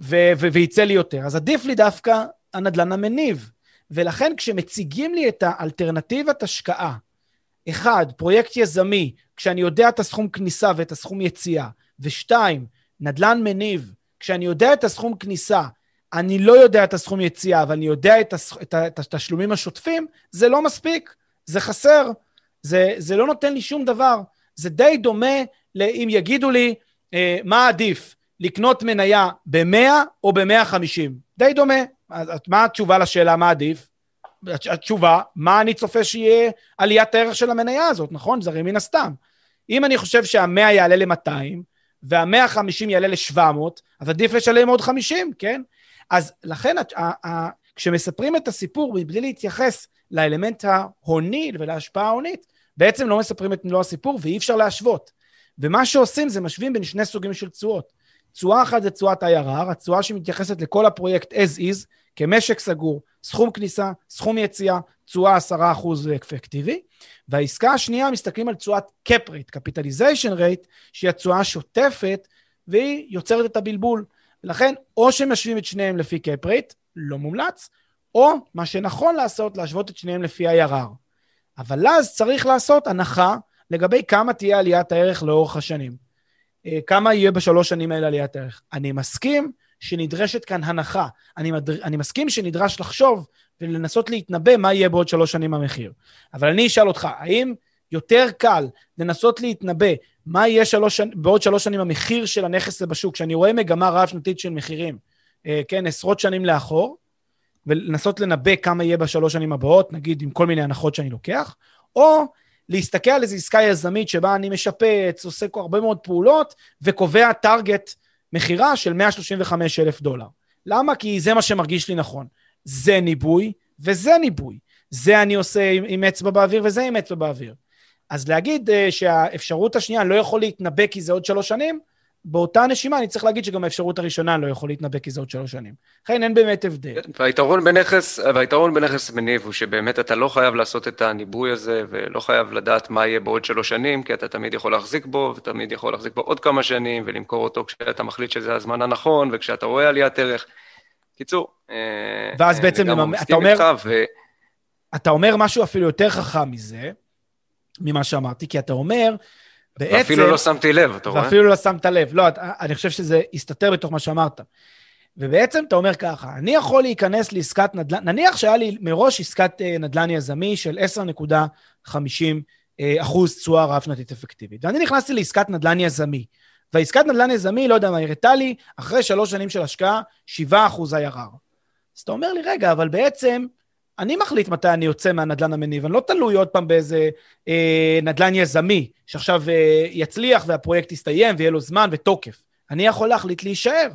ו- ו- וייצא לי יותר, אז עדיף לי דווקא הנדל"ן המניב. ולכן כשמציגים לי את האלטרנטיבת השקעה, אחד, פרויקט יזמי, כשאני יודע את הסכום כניסה ואת הסכום יציאה, ושתיים, נדל"ן מניב, כשאני יודע את הסכום כניסה, אני לא יודע את הסכום יציאה, אבל אני יודע את, הס... את, ה... את התשלומים השוטפים, זה לא מספיק, זה חסר, זה, זה לא נותן לי שום דבר. זה די דומה לאם יגידו לי, אה, מה עדיף, לקנות מניה ב-100 או ב-150? די דומה. אז מה התשובה לשאלה מה עדיף? התשובה, מה אני צופה שיהיה עליית הערך של המניה הזאת, נכון? זה הרי מן הסתם. אם אני חושב שהמאה יעלה ל-200, והמאה ה-50 יעלה ל-700, אז עדיף לשלם עוד 50, כן? אז לכן, כשמספרים את הסיפור מבלי להתייחס לאלמנט ההוני ולהשפעה ההונית, בעצם לא מספרים את מלוא הסיפור ואי אפשר להשוות. ומה שעושים זה משווים בין שני סוגים של תשואות. תשואה אחת זה תשואת IRR, התשואה שמתייחסת לכל הפרויקט as is, כמשק סגור, סכום כניסה, סכום יציאה, תשואה 10% אפקטיבי. והעסקה השנייה, מסתכלים על תשואת cap rate, capitalization rate, שהיא התשואה השוטפת, והיא יוצרת את הבלבול. ולכן, או שמשווים את שניהם לפי cap rate, לא מומלץ, או מה שנכון לעשות, להשוות את שניהם לפי IRR. אבל אז צריך לעשות הנחה לגבי כמה תהיה עליית הערך לאורך השנים. אה, כמה יהיה בשלוש שנים האלה עליית הערך. אני מסכים שנדרשת כאן הנחה. אני, מדר... אני מסכים שנדרש לחשוב ולנסות להתנבא מה יהיה בעוד שלוש שנים המחיר. אבל אני אשאל אותך, האם יותר קל לנסות להתנבא מה יהיה שלוש, בעוד שלוש שנים המחיר של הנכס הזה בשוק, כשאני רואה מגמה רב-שנתית של מחירים, אה, כן, עשרות שנים לאחור, ולנסות לנבא כמה יהיה בשלוש שנים הבאות, נגיד עם כל מיני הנחות שאני לוקח, או להסתכל על איזו עסקה יזמית שבה אני משפץ, עושה הרבה מאוד פעולות, וקובע טארגט מכירה של 135 אלף דולר. למה? כי זה מה שמרגיש לי נכון. זה ניבוי וזה ניבוי. זה אני עושה עם, עם אצבע באוויר וזה עם אצבע באוויר. אז להגיד uh, שהאפשרות השנייה לא יכול להתנבא כי זה עוד שלוש שנים, באותה נשימה אני צריך להגיד שגם האפשרות הראשונה לא יכול להתנבא כי זה עוד שלוש שנים. לכן אין באמת הבדל. והיתרון בנכס, והיתרון בנכס מניב הוא שבאמת אתה לא חייב לעשות את הניבוי הזה, ולא חייב לדעת מה יהיה בעוד שלוש שנים, כי אתה תמיד יכול להחזיק בו, ותמיד יכול להחזיק בו עוד כמה שנים, ולמכור אותו כשאתה מחליט שזה הזמן הנכון, וכשאתה רואה עליית ערך. קיצור, אה, ואז בעצם אתה אומר, ו... אתה אומר משהו אפילו יותר חכם מזה, ממה שאמרתי, כי אתה אומר, בעצם... ואפילו לא שמתי לב, אתה רואה? ואפילו לא שמת לב. לא, אני חושב שזה הסתתר בתוך מה שאמרת. ובעצם אתה אומר ככה, אני יכול להיכנס לעסקת נדל"ן, נניח שהיה לי מראש עסקת אה, נדל"ן יזמי של 10.50 אה, אחוז תשואה רב-שנתית אפקטיבית, ואני נכנסתי לעסקת נדל"ן יזמי, והעסקת נדל"ן יזמי, לא יודע מה, הראתה לי, אחרי שלוש שנים של השקעה, 7 אחוז IRR. אז אתה אומר לי, רגע, אבל בעצם אני מחליט מתי אני יוצא מהנדלן המניב, אני לא תלוי עוד פעם באיזה אה, נדלן יזמי, שעכשיו אה, יצליח והפרויקט יסתיים ויהיה לו זמן ותוקף. אני יכול להחליט להישאר.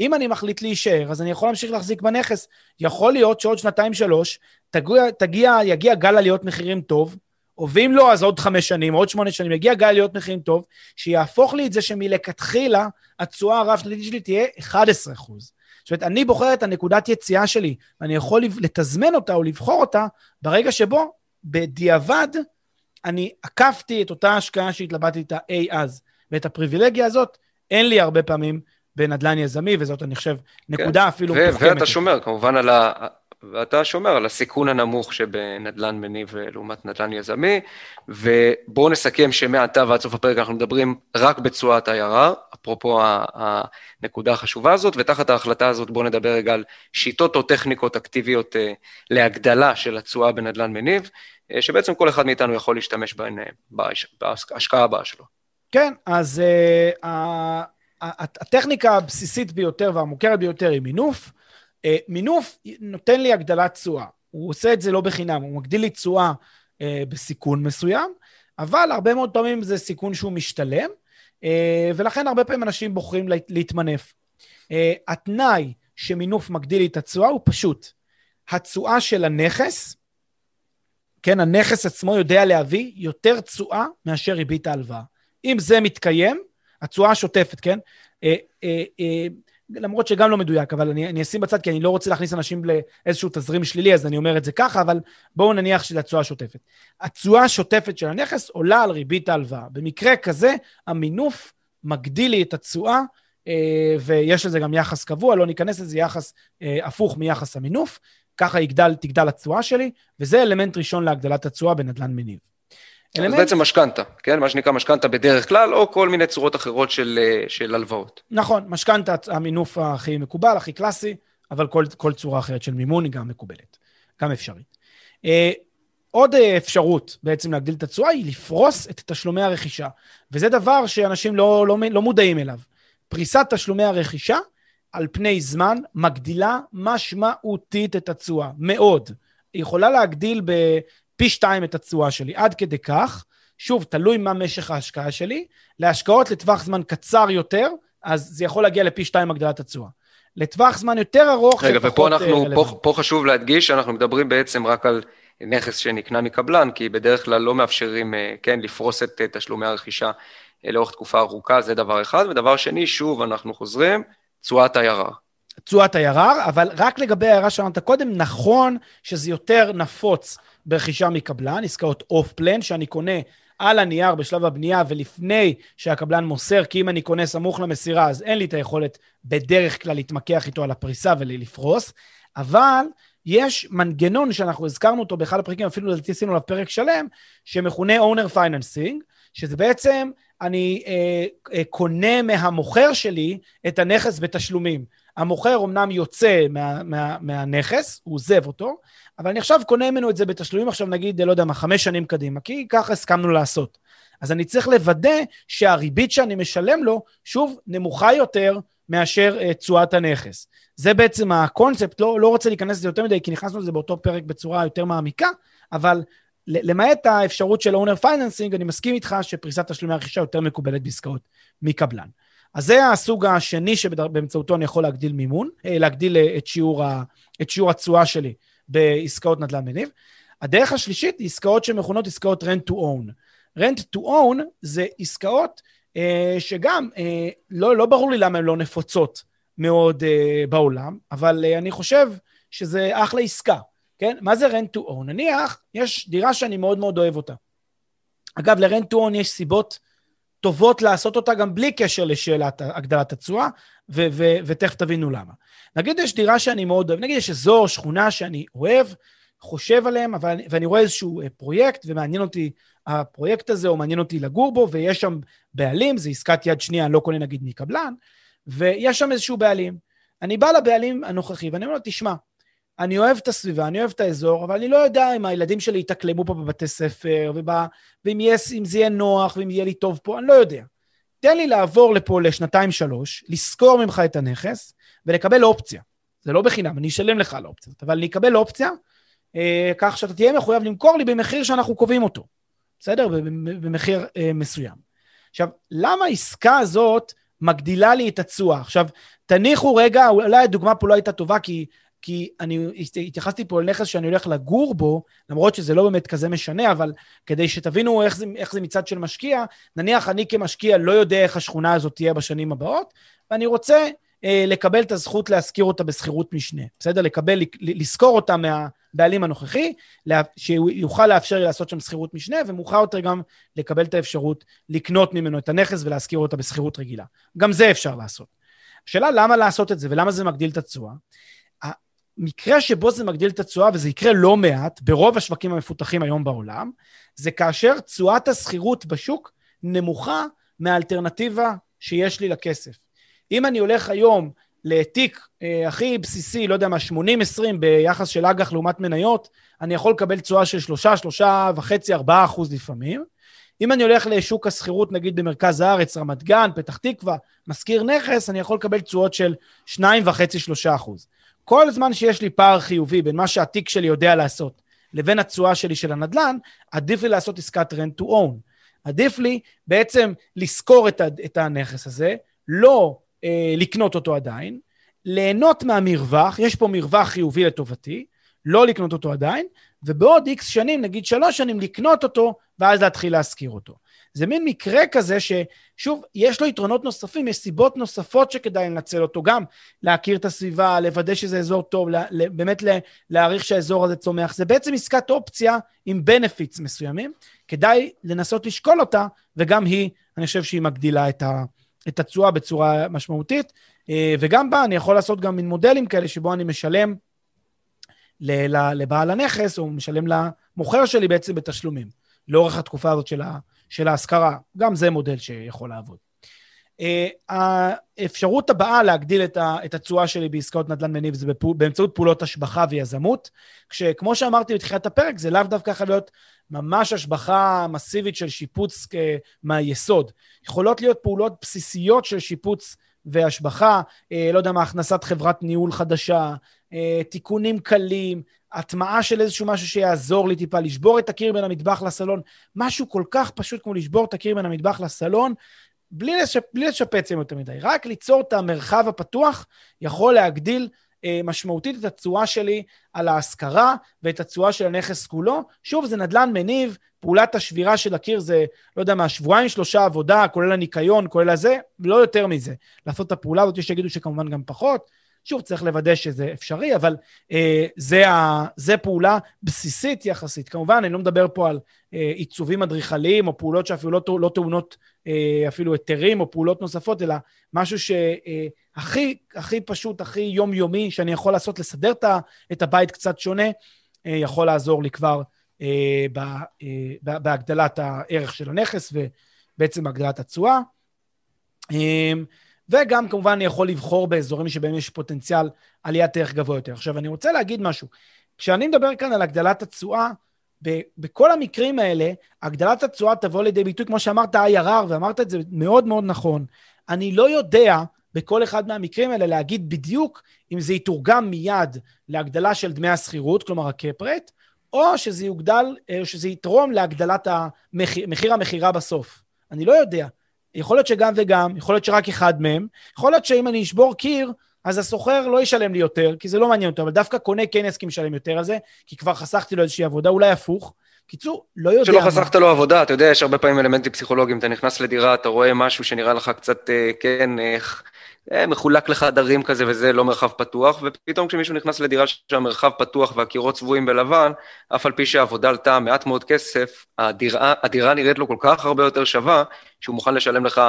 אם אני מחליט להישאר, אז אני יכול להמשיך להחזיק בנכס. יכול להיות שעוד שנתיים-שלוש תגיע, תגיע, יגיע גל עליות מחירים טוב, או ואם לא, אז עוד חמש שנים, עוד שמונה שנים, יגיע גל עליות מחירים טוב, שיהפוך לי את זה שמלכתחילה התשואה הרב-שנתית שלי תהיה 11 אחוז. זאת אומרת, אני בוחר את הנקודת יציאה שלי, ואני יכול לתזמן אותה או לבחור אותה ברגע שבו, בדיעבד, אני עקפתי את אותה השקעה שהתלבטתי איתה אי אז. ואת הפריבילגיה הזאת אין לי הרבה פעמים בנדל"ן יזמי, וזאת, אני חושב, נקודה כן. אפילו ו- ואתה שומר כמובן על, ה- ואתה שומר על הסיכון הנמוך שבנדל"ן מניב לעומת נדל"ן יזמי, ובואו נסכם שמעתה ועד סוף הפרק אנחנו מדברים רק בתשואת IRR, אפרופו הנקודה החשובה הזאת, ותחת ההחלטה הזאת בואו נדבר רגע על שיטות או טכניקות אקטיביות אה, להגדלה של התשואה בנדל"ן מניב, אה, שבעצם כל אחד מאיתנו יכול להשתמש בהן אה, בהשקעה הבאה שלו. כן, אז uh, הטכניקה הבסיסית ביותר והמוכרת ביותר היא מינוף. אה, מינוף נותן לי הגדלת תשואה. הוא עושה את זה לא בחינם, הוא מגדיל לי תשואה אה, בסיכון מסוים, אבל הרבה מאוד פעמים זה סיכון שהוא משתלם, אה, ולכן הרבה פעמים אנשים בוחרים להתמנף. התנאי שמינוף מגדיל לי את התשואה הוא פשוט. התשואה של הנכס, כן, הנכס עצמו יודע להביא יותר תשואה מאשר ריבית ההלוואה. אם זה מתקיים, התשואה השוטפת, כן? למרות שגם לא מדויק, אבל אני, אני אשים בצד, כי אני לא רוצה להכניס אנשים לאיזשהו תזרים שלילי, אז אני אומר את זה ככה, אבל בואו נניח שזה התשואה השוטפת. התשואה השוטפת של הנכס עולה על ריבית ההלוואה. במקרה כזה, המינוף מגדיל לי את התשואה, אה, ויש לזה גם יחס קבוע, לא ניכנס לזה יחס אה, הפוך מיחס המינוף, ככה יגדל, תגדל התשואה שלי, וזה אלמנט ראשון להגדלת התשואה בנדל"ן מניב. אלמנט... אז בעצם משכנתה, כן? מה שנקרא משכנתה בדרך כלל, או כל מיני צורות אחרות של, אה, של הלוואות. נכון, משכנתה, המינוף הכי מקובל, הכי קלאסי, אבל כל, כל צורה אחרת של מימון היא גם מקובלת, גם אפשרית. אה, עוד אה, אפשרות בעצם להגדיל את התשואה היא לפרוס את תשלומי הרכישה, וזה דבר שאנשים לא, לא, לא מודעים אליו. פריסת תשלומי הרכישה על פני זמן מגדילה משמעותית את התשואה, מאוד. היא יכולה להגדיל בפי שתיים את התשואה שלי, עד כדי כך, שוב, תלוי מה משך ההשקעה שלי, להשקעות לטווח זמן קצר יותר, אז זה יכול להגיע לפי שתיים הגדלת התשואה. לטווח זמן יותר ארוך, רגע, ופה אנחנו, אה, פה, פה חשוב להדגיש שאנחנו מדברים בעצם רק על נכס שנקנה מקבלן, כי בדרך כלל לא מאפשרים, אה, כן, לפרוס את אה, תשלומי הרכישה לאורך תקופה ארוכה, זה דבר אחד. ודבר שני, שוב, אנחנו חוזרים, תשואת IRR. תשואת IRR, אבל רק לגבי ההערה שאמרת קודם, נכון שזה יותר נפוץ ברכישה מקבלן, עסקאות אוף פלן, שאני קונה על הנייר בשלב הבנייה ולפני שהקבלן מוסר, כי אם אני קונה סמוך למסירה, אז אין לי את היכולת בדרך כלל להתמקח איתו על הפריסה ולפרוס, אבל יש מנגנון שאנחנו הזכרנו אותו באחד הפרקים, אפילו לדעתי עשינו עליו פרק שלם, שמכונה owner financing, שזה בעצם, אני אה, אה, קונה מהמוכר שלי את הנכס בתשלומים. המוכר אמנם יוצא מה, מה, מהנכס, הוא עוזב אותו, אבל אני עכשיו קונה ממנו את זה בתשלומים עכשיו נגיד, לא יודע מה, חמש שנים קדימה, כי ככה הסכמנו לעשות. אז אני צריך לוודא שהריבית שאני משלם לו, שוב, נמוכה יותר מאשר uh, תשואת הנכס. זה בעצם הקונספט, לא, לא רוצה להיכנס לזה יותר מדי, כי נכנסנו לזה באותו פרק בצורה יותר מעמיקה, אבל למעט האפשרות של owner financing, אני מסכים איתך שפריסת תשלומי הרכישה יותר מקובלת בעסקאות מקבלן. אז זה הסוג השני שבאמצעותו אני יכול להגדיל מימון, אה, להגדיל אה, את שיעור, ה, את שיעור התשואה שלי בעסקאות נדל"ן מניב. הדרך השלישית היא עסקאות שמכונות עסקאות rent to own. rent to own זה עסקאות אה, שגם אה, לא, לא ברור לי למה הן לא נפוצות מאוד אה, בעולם, אבל אה, אני חושב שזה אחלה עסקה, כן? מה זה rent to own? נניח, יש דירה שאני מאוד מאוד אוהב אותה. אגב, ל-rent to own יש סיבות טובות לעשות אותה גם בלי קשר לשאלת הגדלת התשואה, ותכף תבינו למה. נגיד יש דירה שאני מאוד אוהב, נגיד יש אזור, שכונה שאני אוהב, חושב עליהם, אבל, ואני רואה איזשהו אה, פרויקט, ומעניין אותי הפרויקט הזה, או מעניין אותי לגור בו, ויש שם בעלים, זה עסקת יד שנייה, אני לא קונה נגיד מקבלן, ויש שם איזשהו בעלים. אני בא לבעלים הנוכחי, ואני אומר לו, תשמע, אני אוהב את הסביבה, אני אוהב את האזור, אבל אני לא יודע אם הילדים שלי יתאקלמו פה בבתי ספר, ובא, ואם יש, זה יהיה נוח, ואם יהיה לי טוב פה, אני לא יודע. תן לי לעבור לפה לשנתיים-שלוש, לשכור ממך את הנכס, ולקבל אופציה. זה לא בחינם, אני אשלם לך על האופציה אבל אני אקבל אופציה, אה, כך שאתה תהיה מחויב למכור לי במחיר שאנחנו קובעים אותו, בסדר? במחיר אה, מסוים. עכשיו, למה העסקה הזאת מגדילה לי את התשואה? עכשיו, תניחו רגע, אולי הדוגמה פה לא הייתה טובה, כי כי אני התייחסתי פה לנכס שאני הולך לגור בו, למרות שזה לא באמת כזה משנה, אבל כדי שתבינו איך זה, איך זה מצד של משקיע, נניח אני כמשקיע לא יודע איך השכונה הזאת תהיה בשנים הבאות, ואני רוצה אה, לקבל את הזכות להשכיר אותה בשכירות משנה, בסדר? לקבל, לשכור אותה מהבעלים הנוכחי, שהוא יוכל לאפשר לי לעשות שם שכירות משנה, ומאוחר יותר גם לקבל את האפשרות לקנות ממנו את הנכס ולהשכיר אותה בשכירות רגילה. גם זה אפשר לעשות. השאלה למה לעשות את זה ולמה זה מגדיל את התשואה? מקרה שבו זה מגדיל את התשואה, וזה יקרה לא מעט, ברוב השווקים המפותחים היום בעולם, זה כאשר תשואת השכירות בשוק נמוכה מהאלטרנטיבה שיש לי לכסף. אם אני הולך היום לתיק אה, הכי בסיסי, לא יודע מה, 80-20 ביחס של אג"ח לעומת מניות, אני יכול לקבל תשואה של 3, 3 וחצי, 4 אחוז לפעמים. אם אני הולך לשוק השכירות, נגיד במרכז הארץ, רמת גן, פתח תקווה, משכיר נכס, אני יכול לקבל תשואות של 2.5-3 אחוז. כל זמן שיש לי פער חיובי בין מה שהתיק שלי יודע לעשות לבין התשואה שלי של הנדל"ן, עדיף לי לעשות עסקת rent to own. עדיף לי בעצם לשכור את, את הנכס הזה, לא אה, לקנות אותו עדיין, ליהנות מהמרווח, יש פה מרווח חיובי לטובתי, לא לקנות אותו עדיין, ובעוד איקס שנים, נגיד שלוש שנים, לקנות אותו, ואז להתחיל להשכיר אותו. זה מין מקרה כזה ששוב, יש לו יתרונות נוספים, יש סיבות נוספות שכדאי לנצל אותו, גם להכיר את הסביבה, לוודא שזה אזור טוב, באמת להעריך שהאזור הזה צומח. זה בעצם עסקת אופציה עם בנפיטס מסוימים, כדאי לנסות לשקול אותה, וגם היא, אני חושב שהיא מגדילה את ה... את התשואה בצורה משמעותית, אה, וגם בה אני יכול לעשות גם מין מודלים כאלה שבו אני משלם לבעל הנכס, או משלם למוכר שלי בעצם בתשלומים, לאורך התקופה הזאת של, ה, של ההשכרה. גם זה מודל שיכול לעבוד. האפשרות הבאה להגדיל את התשואה שלי בעסקאות נדל"ן מניב זה באמצעות פעולות השבחה ויזמות, כשכמו שאמרתי בתחילת הפרק, זה לאו דווקא יכול להיות ממש השבחה מסיבית של שיפוץ מהיסוד. יכולות להיות פעולות בסיסיות של שיפוץ והשבחה, אה, לא יודע מה, הכנסת חברת ניהול חדשה, אה, תיקונים קלים, הטמעה של איזשהו משהו שיעזור לי טיפה, לשבור את הקיר בין המטבח לסלון, משהו כל כך פשוט כמו לשבור את הקיר בין המטבח לסלון, בלי, לשפ, בלי לשפץ יותר מדי. רק ליצור את המרחב הפתוח יכול להגדיל אה, משמעותית את התשואה שלי על ההשכרה ואת התשואה של הנכס כולו. שוב, זה נדל"ן מניב, פעולת השבירה של הקיר זה, לא יודע מה, שבועיים, שלושה עבודה, כולל הניקיון, כולל הזה, לא יותר מזה. לעשות את הפעולה הזאת, יש שיגידו שכמובן גם פחות. שוב, צריך לוודא שזה אפשרי, אבל אה, זה, ה, זה פעולה בסיסית יחסית. כמובן, אני לא מדבר פה על אה, עיצובים אדריכליים, או פעולות שאפילו לא, לא טעונות אה, אפילו היתרים, או פעולות נוספות, אלא משהו שהכי אה, הכי פשוט, הכי יומיומי, שאני יכול לעשות, לסדר את הבית קצת שונה, אה, יכול לעזור לי כבר אה, ב, אה, בהגדלת הערך של הנכס, ובעצם בהגדלת התשואה. אה, וגם כמובן אני יכול לבחור באזורים שבהם יש פוטנציאל עליית ערך גבוה יותר. עכשיו, אני רוצה להגיד משהו. כשאני מדבר כאן על הגדלת התשואה, בכל המקרים האלה, הגדלת התשואה תבוא לידי ביטוי, כמו שאמרת, IRR, ואמרת את זה מאוד מאוד נכון. אני לא יודע בכל אחד מהמקרים האלה להגיד בדיוק אם זה יתורגם מיד להגדלה של דמי השכירות, כלומר הקפרט, או שזה יוגדל, או אה, שזה יתרום להגדלת המחיר, מחיר המכירה בסוף. אני לא יודע. יכול להיות שגם וגם, יכול להיות שרק אחד מהם, יכול להיות שאם אני אשבור קיר, אז הסוחר לא ישלם לי יותר, כי זה לא מעניין אותו, אבל דווקא קונה כן יסכים לשלם יותר על זה, כי כבר חסכתי לו איזושהי עבודה, אולי הפוך. קיצור, לא יודע שלא מה. חסכת לו עבודה, אתה יודע, יש הרבה פעמים אלמנטים פסיכולוגיים, אתה נכנס לדירה, אתה רואה משהו שנראה לך קצת, אה, כן, איך... אה, מחולק לחדרים כזה וזה לא מרחב פתוח, ופתאום כשמישהו נכנס לדירה שהמרחב פתוח והקירות צבועים בלבן, אף על פי שהעבודה עלתה מעט מאוד כסף, הדירה, הדירה נראית לו כל כך הרבה יותר שווה, שהוא מוכן לשלם לך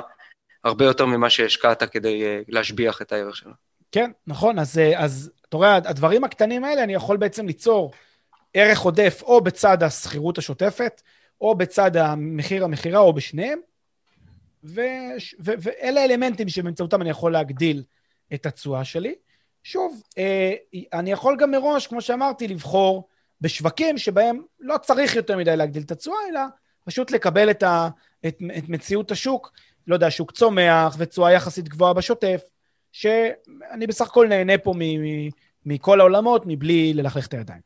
הרבה יותר ממה שהשקעת כדי אה, להשביח את הערך שלה. כן, נכון, אה, אז אתה רואה, הדברים הקטנים האלה, אני יכול בעצם ליצור ערך עודף או בצד השכירות השוטפת, או בצד המחיר המכירה, או בשניהם, ו, ו, ואלה האלמנטים שבאמצעותם אני יכול להגדיל את התשואה שלי. שוב, אה, אני יכול גם מראש, כמו שאמרתי, לבחור בשווקים שבהם לא צריך יותר מדי להגדיל את התשואה, אלא פשוט לקבל את, ה, את, את מציאות השוק, לא יודע, שוק צומח ותשואה יחסית גבוהה בשוטף, שאני בסך הכל נהנה פה מ, מכל העולמות מבלי ללכלך את הידיים.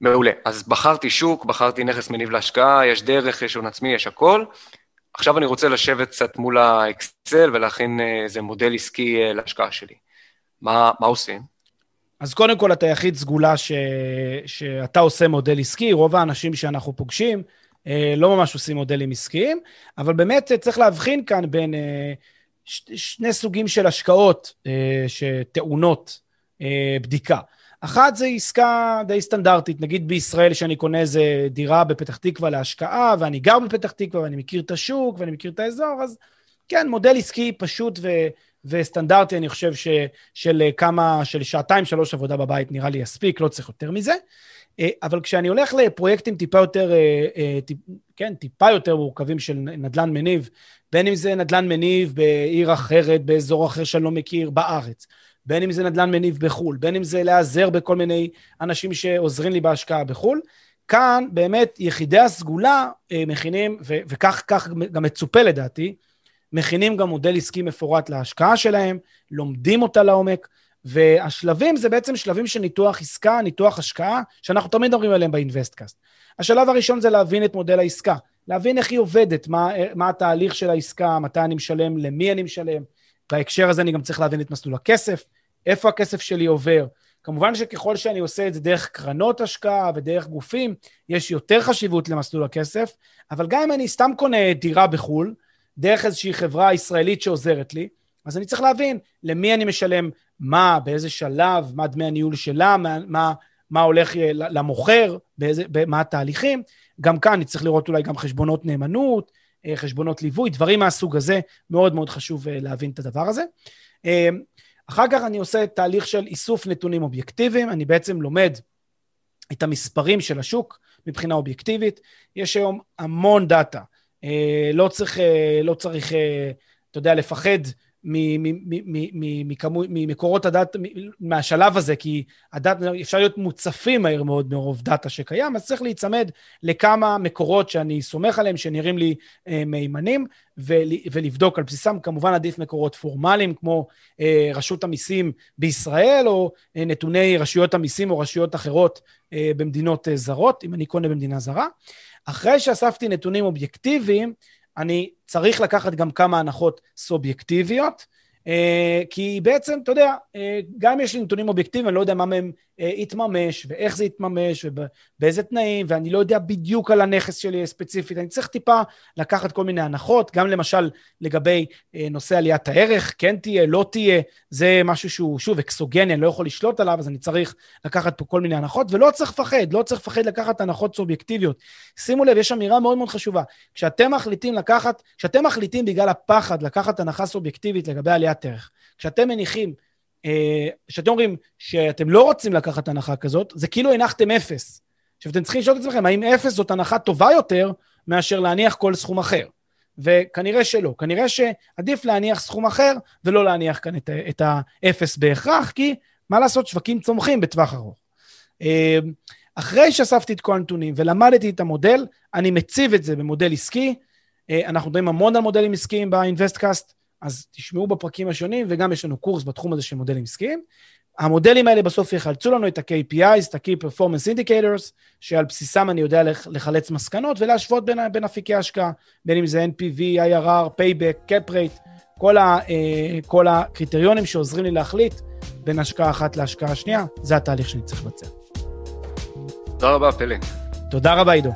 מעולה. אז בחרתי שוק, בחרתי נכס מניב להשקעה, יש דרך, יש הון עצמי, יש הכל. עכשיו אני רוצה לשבת קצת מול האקסל ולהכין אה, איזה מודל עסקי אה, להשקעה שלי. מה, מה עושים? אז קודם כל, אתה יחיד סגולה ש... שאתה עושה מודל עסקי. רוב האנשים שאנחנו פוגשים אה, לא ממש עושים מודלים עסקיים, אבל באמת צריך להבחין כאן בין ש... שני סוגים של השקעות שטעונות בדיקה. אחת זה עסקה די סטנדרטית, נגיד בישראל שאני קונה איזה דירה בפתח תקווה להשקעה, ואני גר בפתח תקווה ואני מכיר את השוק ואני מכיר את האזור, אז כן, מודל עסקי פשוט ו, וסטנדרטי, אני חושב ש, של כמה, של שעתיים, שלוש עבודה בבית נראה לי יספיק, לא צריך יותר מזה. אה, אבל כשאני הולך לפרויקטים טיפה יותר, אה, אה, טיפ, כן, טיפה יותר מורכבים של נדל"ן מניב, בין אם זה נדל"ן מניב בעיר אחרת, באזור אחר שאני לא מכיר, בארץ, בין אם זה נדל"ן מניב בחו"ל, בין אם זה להיעזר בכל מיני אנשים שעוזרים לי בהשקעה בחו"ל. כאן באמת יחידי הסגולה אה, מכינים, ו- וכך גם מצופה לדעתי, מכינים גם מודל עסקי מפורט להשקעה שלהם, לומדים אותה לעומק, והשלבים זה בעצם שלבים של ניתוח עסקה, ניתוח השקעה, שאנחנו תמיד מדברים עליהם באינבסטקאסט. השלב הראשון זה להבין את מודל העסקה, להבין איך היא עובדת, מה, מה התהליך של העסקה, מתי אני משלם, למי אני משלם, בהקשר הזה אני גם צריך להבין את מסלול הכסף, איפה הכסף שלי עובר. כמובן שככל שאני עושה את זה דרך קרנות השקעה ודרך גופים, יש יותר חשיבות למסלול הכסף, אבל גם אם אני סתם קונה דירה בחו"ל, דרך איזושהי חברה ישראלית שעוזרת לי, אז אני צריך להבין למי אני משלם מה, באיזה שלב, מה דמי הניהול שלה, מה, מה, מה הולך למוכר, באיזה, מה התהליכים. גם כאן אני צריך לראות אולי גם חשבונות נאמנות, חשבונות ליווי, דברים מהסוג הזה, מאוד מאוד חשוב אה, להבין את הדבר הזה. אה, אחר כך אני עושה תהליך של איסוף נתונים אובייקטיביים, אני בעצם לומד את המספרים של השוק מבחינה אובייקטיבית. יש היום המון דאטה. לא צריך, לא צריך אתה יודע, לפחד ממקורות הדת, מהשלב הזה, כי הדת, אפשר להיות מוצפים מהר מאוד מרוב דאטה שקיים, אז צריך להיצמד לכמה מקורות שאני סומך עליהם, שנראים לי אה, מהימנים, ולבדוק על בסיסם. כמובן עדיף מקורות פורמליים, כמו אה, רשות המיסים בישראל, או אה, נתוני רשויות המיסים או רשויות אחרות במדינות זרות, אם אני קונה במדינה זרה. אחרי שאספתי נתונים אובייקטיביים, אני צריך לקחת גם כמה הנחות סובייקטיביות, כי בעצם, אתה יודע, אה, גם יש לי נתונים אובייקטיביים, אני לא יודע מה מהם אה, יתממש, ואיך זה יתממש, ובאיזה תנאים, ואני לא יודע בדיוק על הנכס שלי ספציפית. אני צריך טיפה לקחת כל מיני הנחות, גם למשל לגבי נושא עליית הערך, כן תהיה, לא תהיה, זה משהו שהוא, שוב, אקסוגני, אני לא יכול לשלוט עליו, אז אני צריך לקחת פה כל מיני הנחות, ולא צריך לפחד, לא צריך לפחד לקחת הנחות סובייקטיביות. שימו לב, יש אמירה מאוד מאוד חשובה. כשאתם מחליטים לקחת, כשאתם מחליטים בגלל הפחד לקחת הנחה סובייקטיבית לגבי עליית ערך, כשאתם מניחים אה, כשאתם אומרים שאתם לא רוצים לקחת הנחה כזאת, זה כאילו הנחתם אפס. עכשיו, אתם צריכים לשאול את עצמכם, האם אפס זאת הנחה טובה יותר מאשר להניח כל סכום אחר? וכנראה שלא. כנראה שעדיף להניח סכום אחר ולא להניח כאן את, את האפס בהכרח, כי מה לעשות, שווקים צומחים בטווח ארוך. אה, אחרי שאספתי את כל הנתונים ולמדתי את המודל, אני מציב את זה במודל עסקי. אה, אנחנו מדברים המון על מודלים עסקיים באינבסטקאסט. אז תשמעו בפרקים השונים, וגם יש לנו קורס בתחום הזה של מודלים עסקיים. המודלים האלה בסוף יחלצו לנו את ה-KPIs, את ה-Key Performance Indicators, שעל בסיסם אני יודע לחלץ מסקנות ולהשוות בין, בין אפיקי השקעה, בין אם זה NPV, IRR, Payback, Cap Rate, כל, ה, אה, כל הקריטריונים שעוזרים לי להחליט בין השקעה אחת להשקעה השנייה, זה התהליך שאני צריך לבצע. תודה רבה, פלא. תודה רבה, עידו.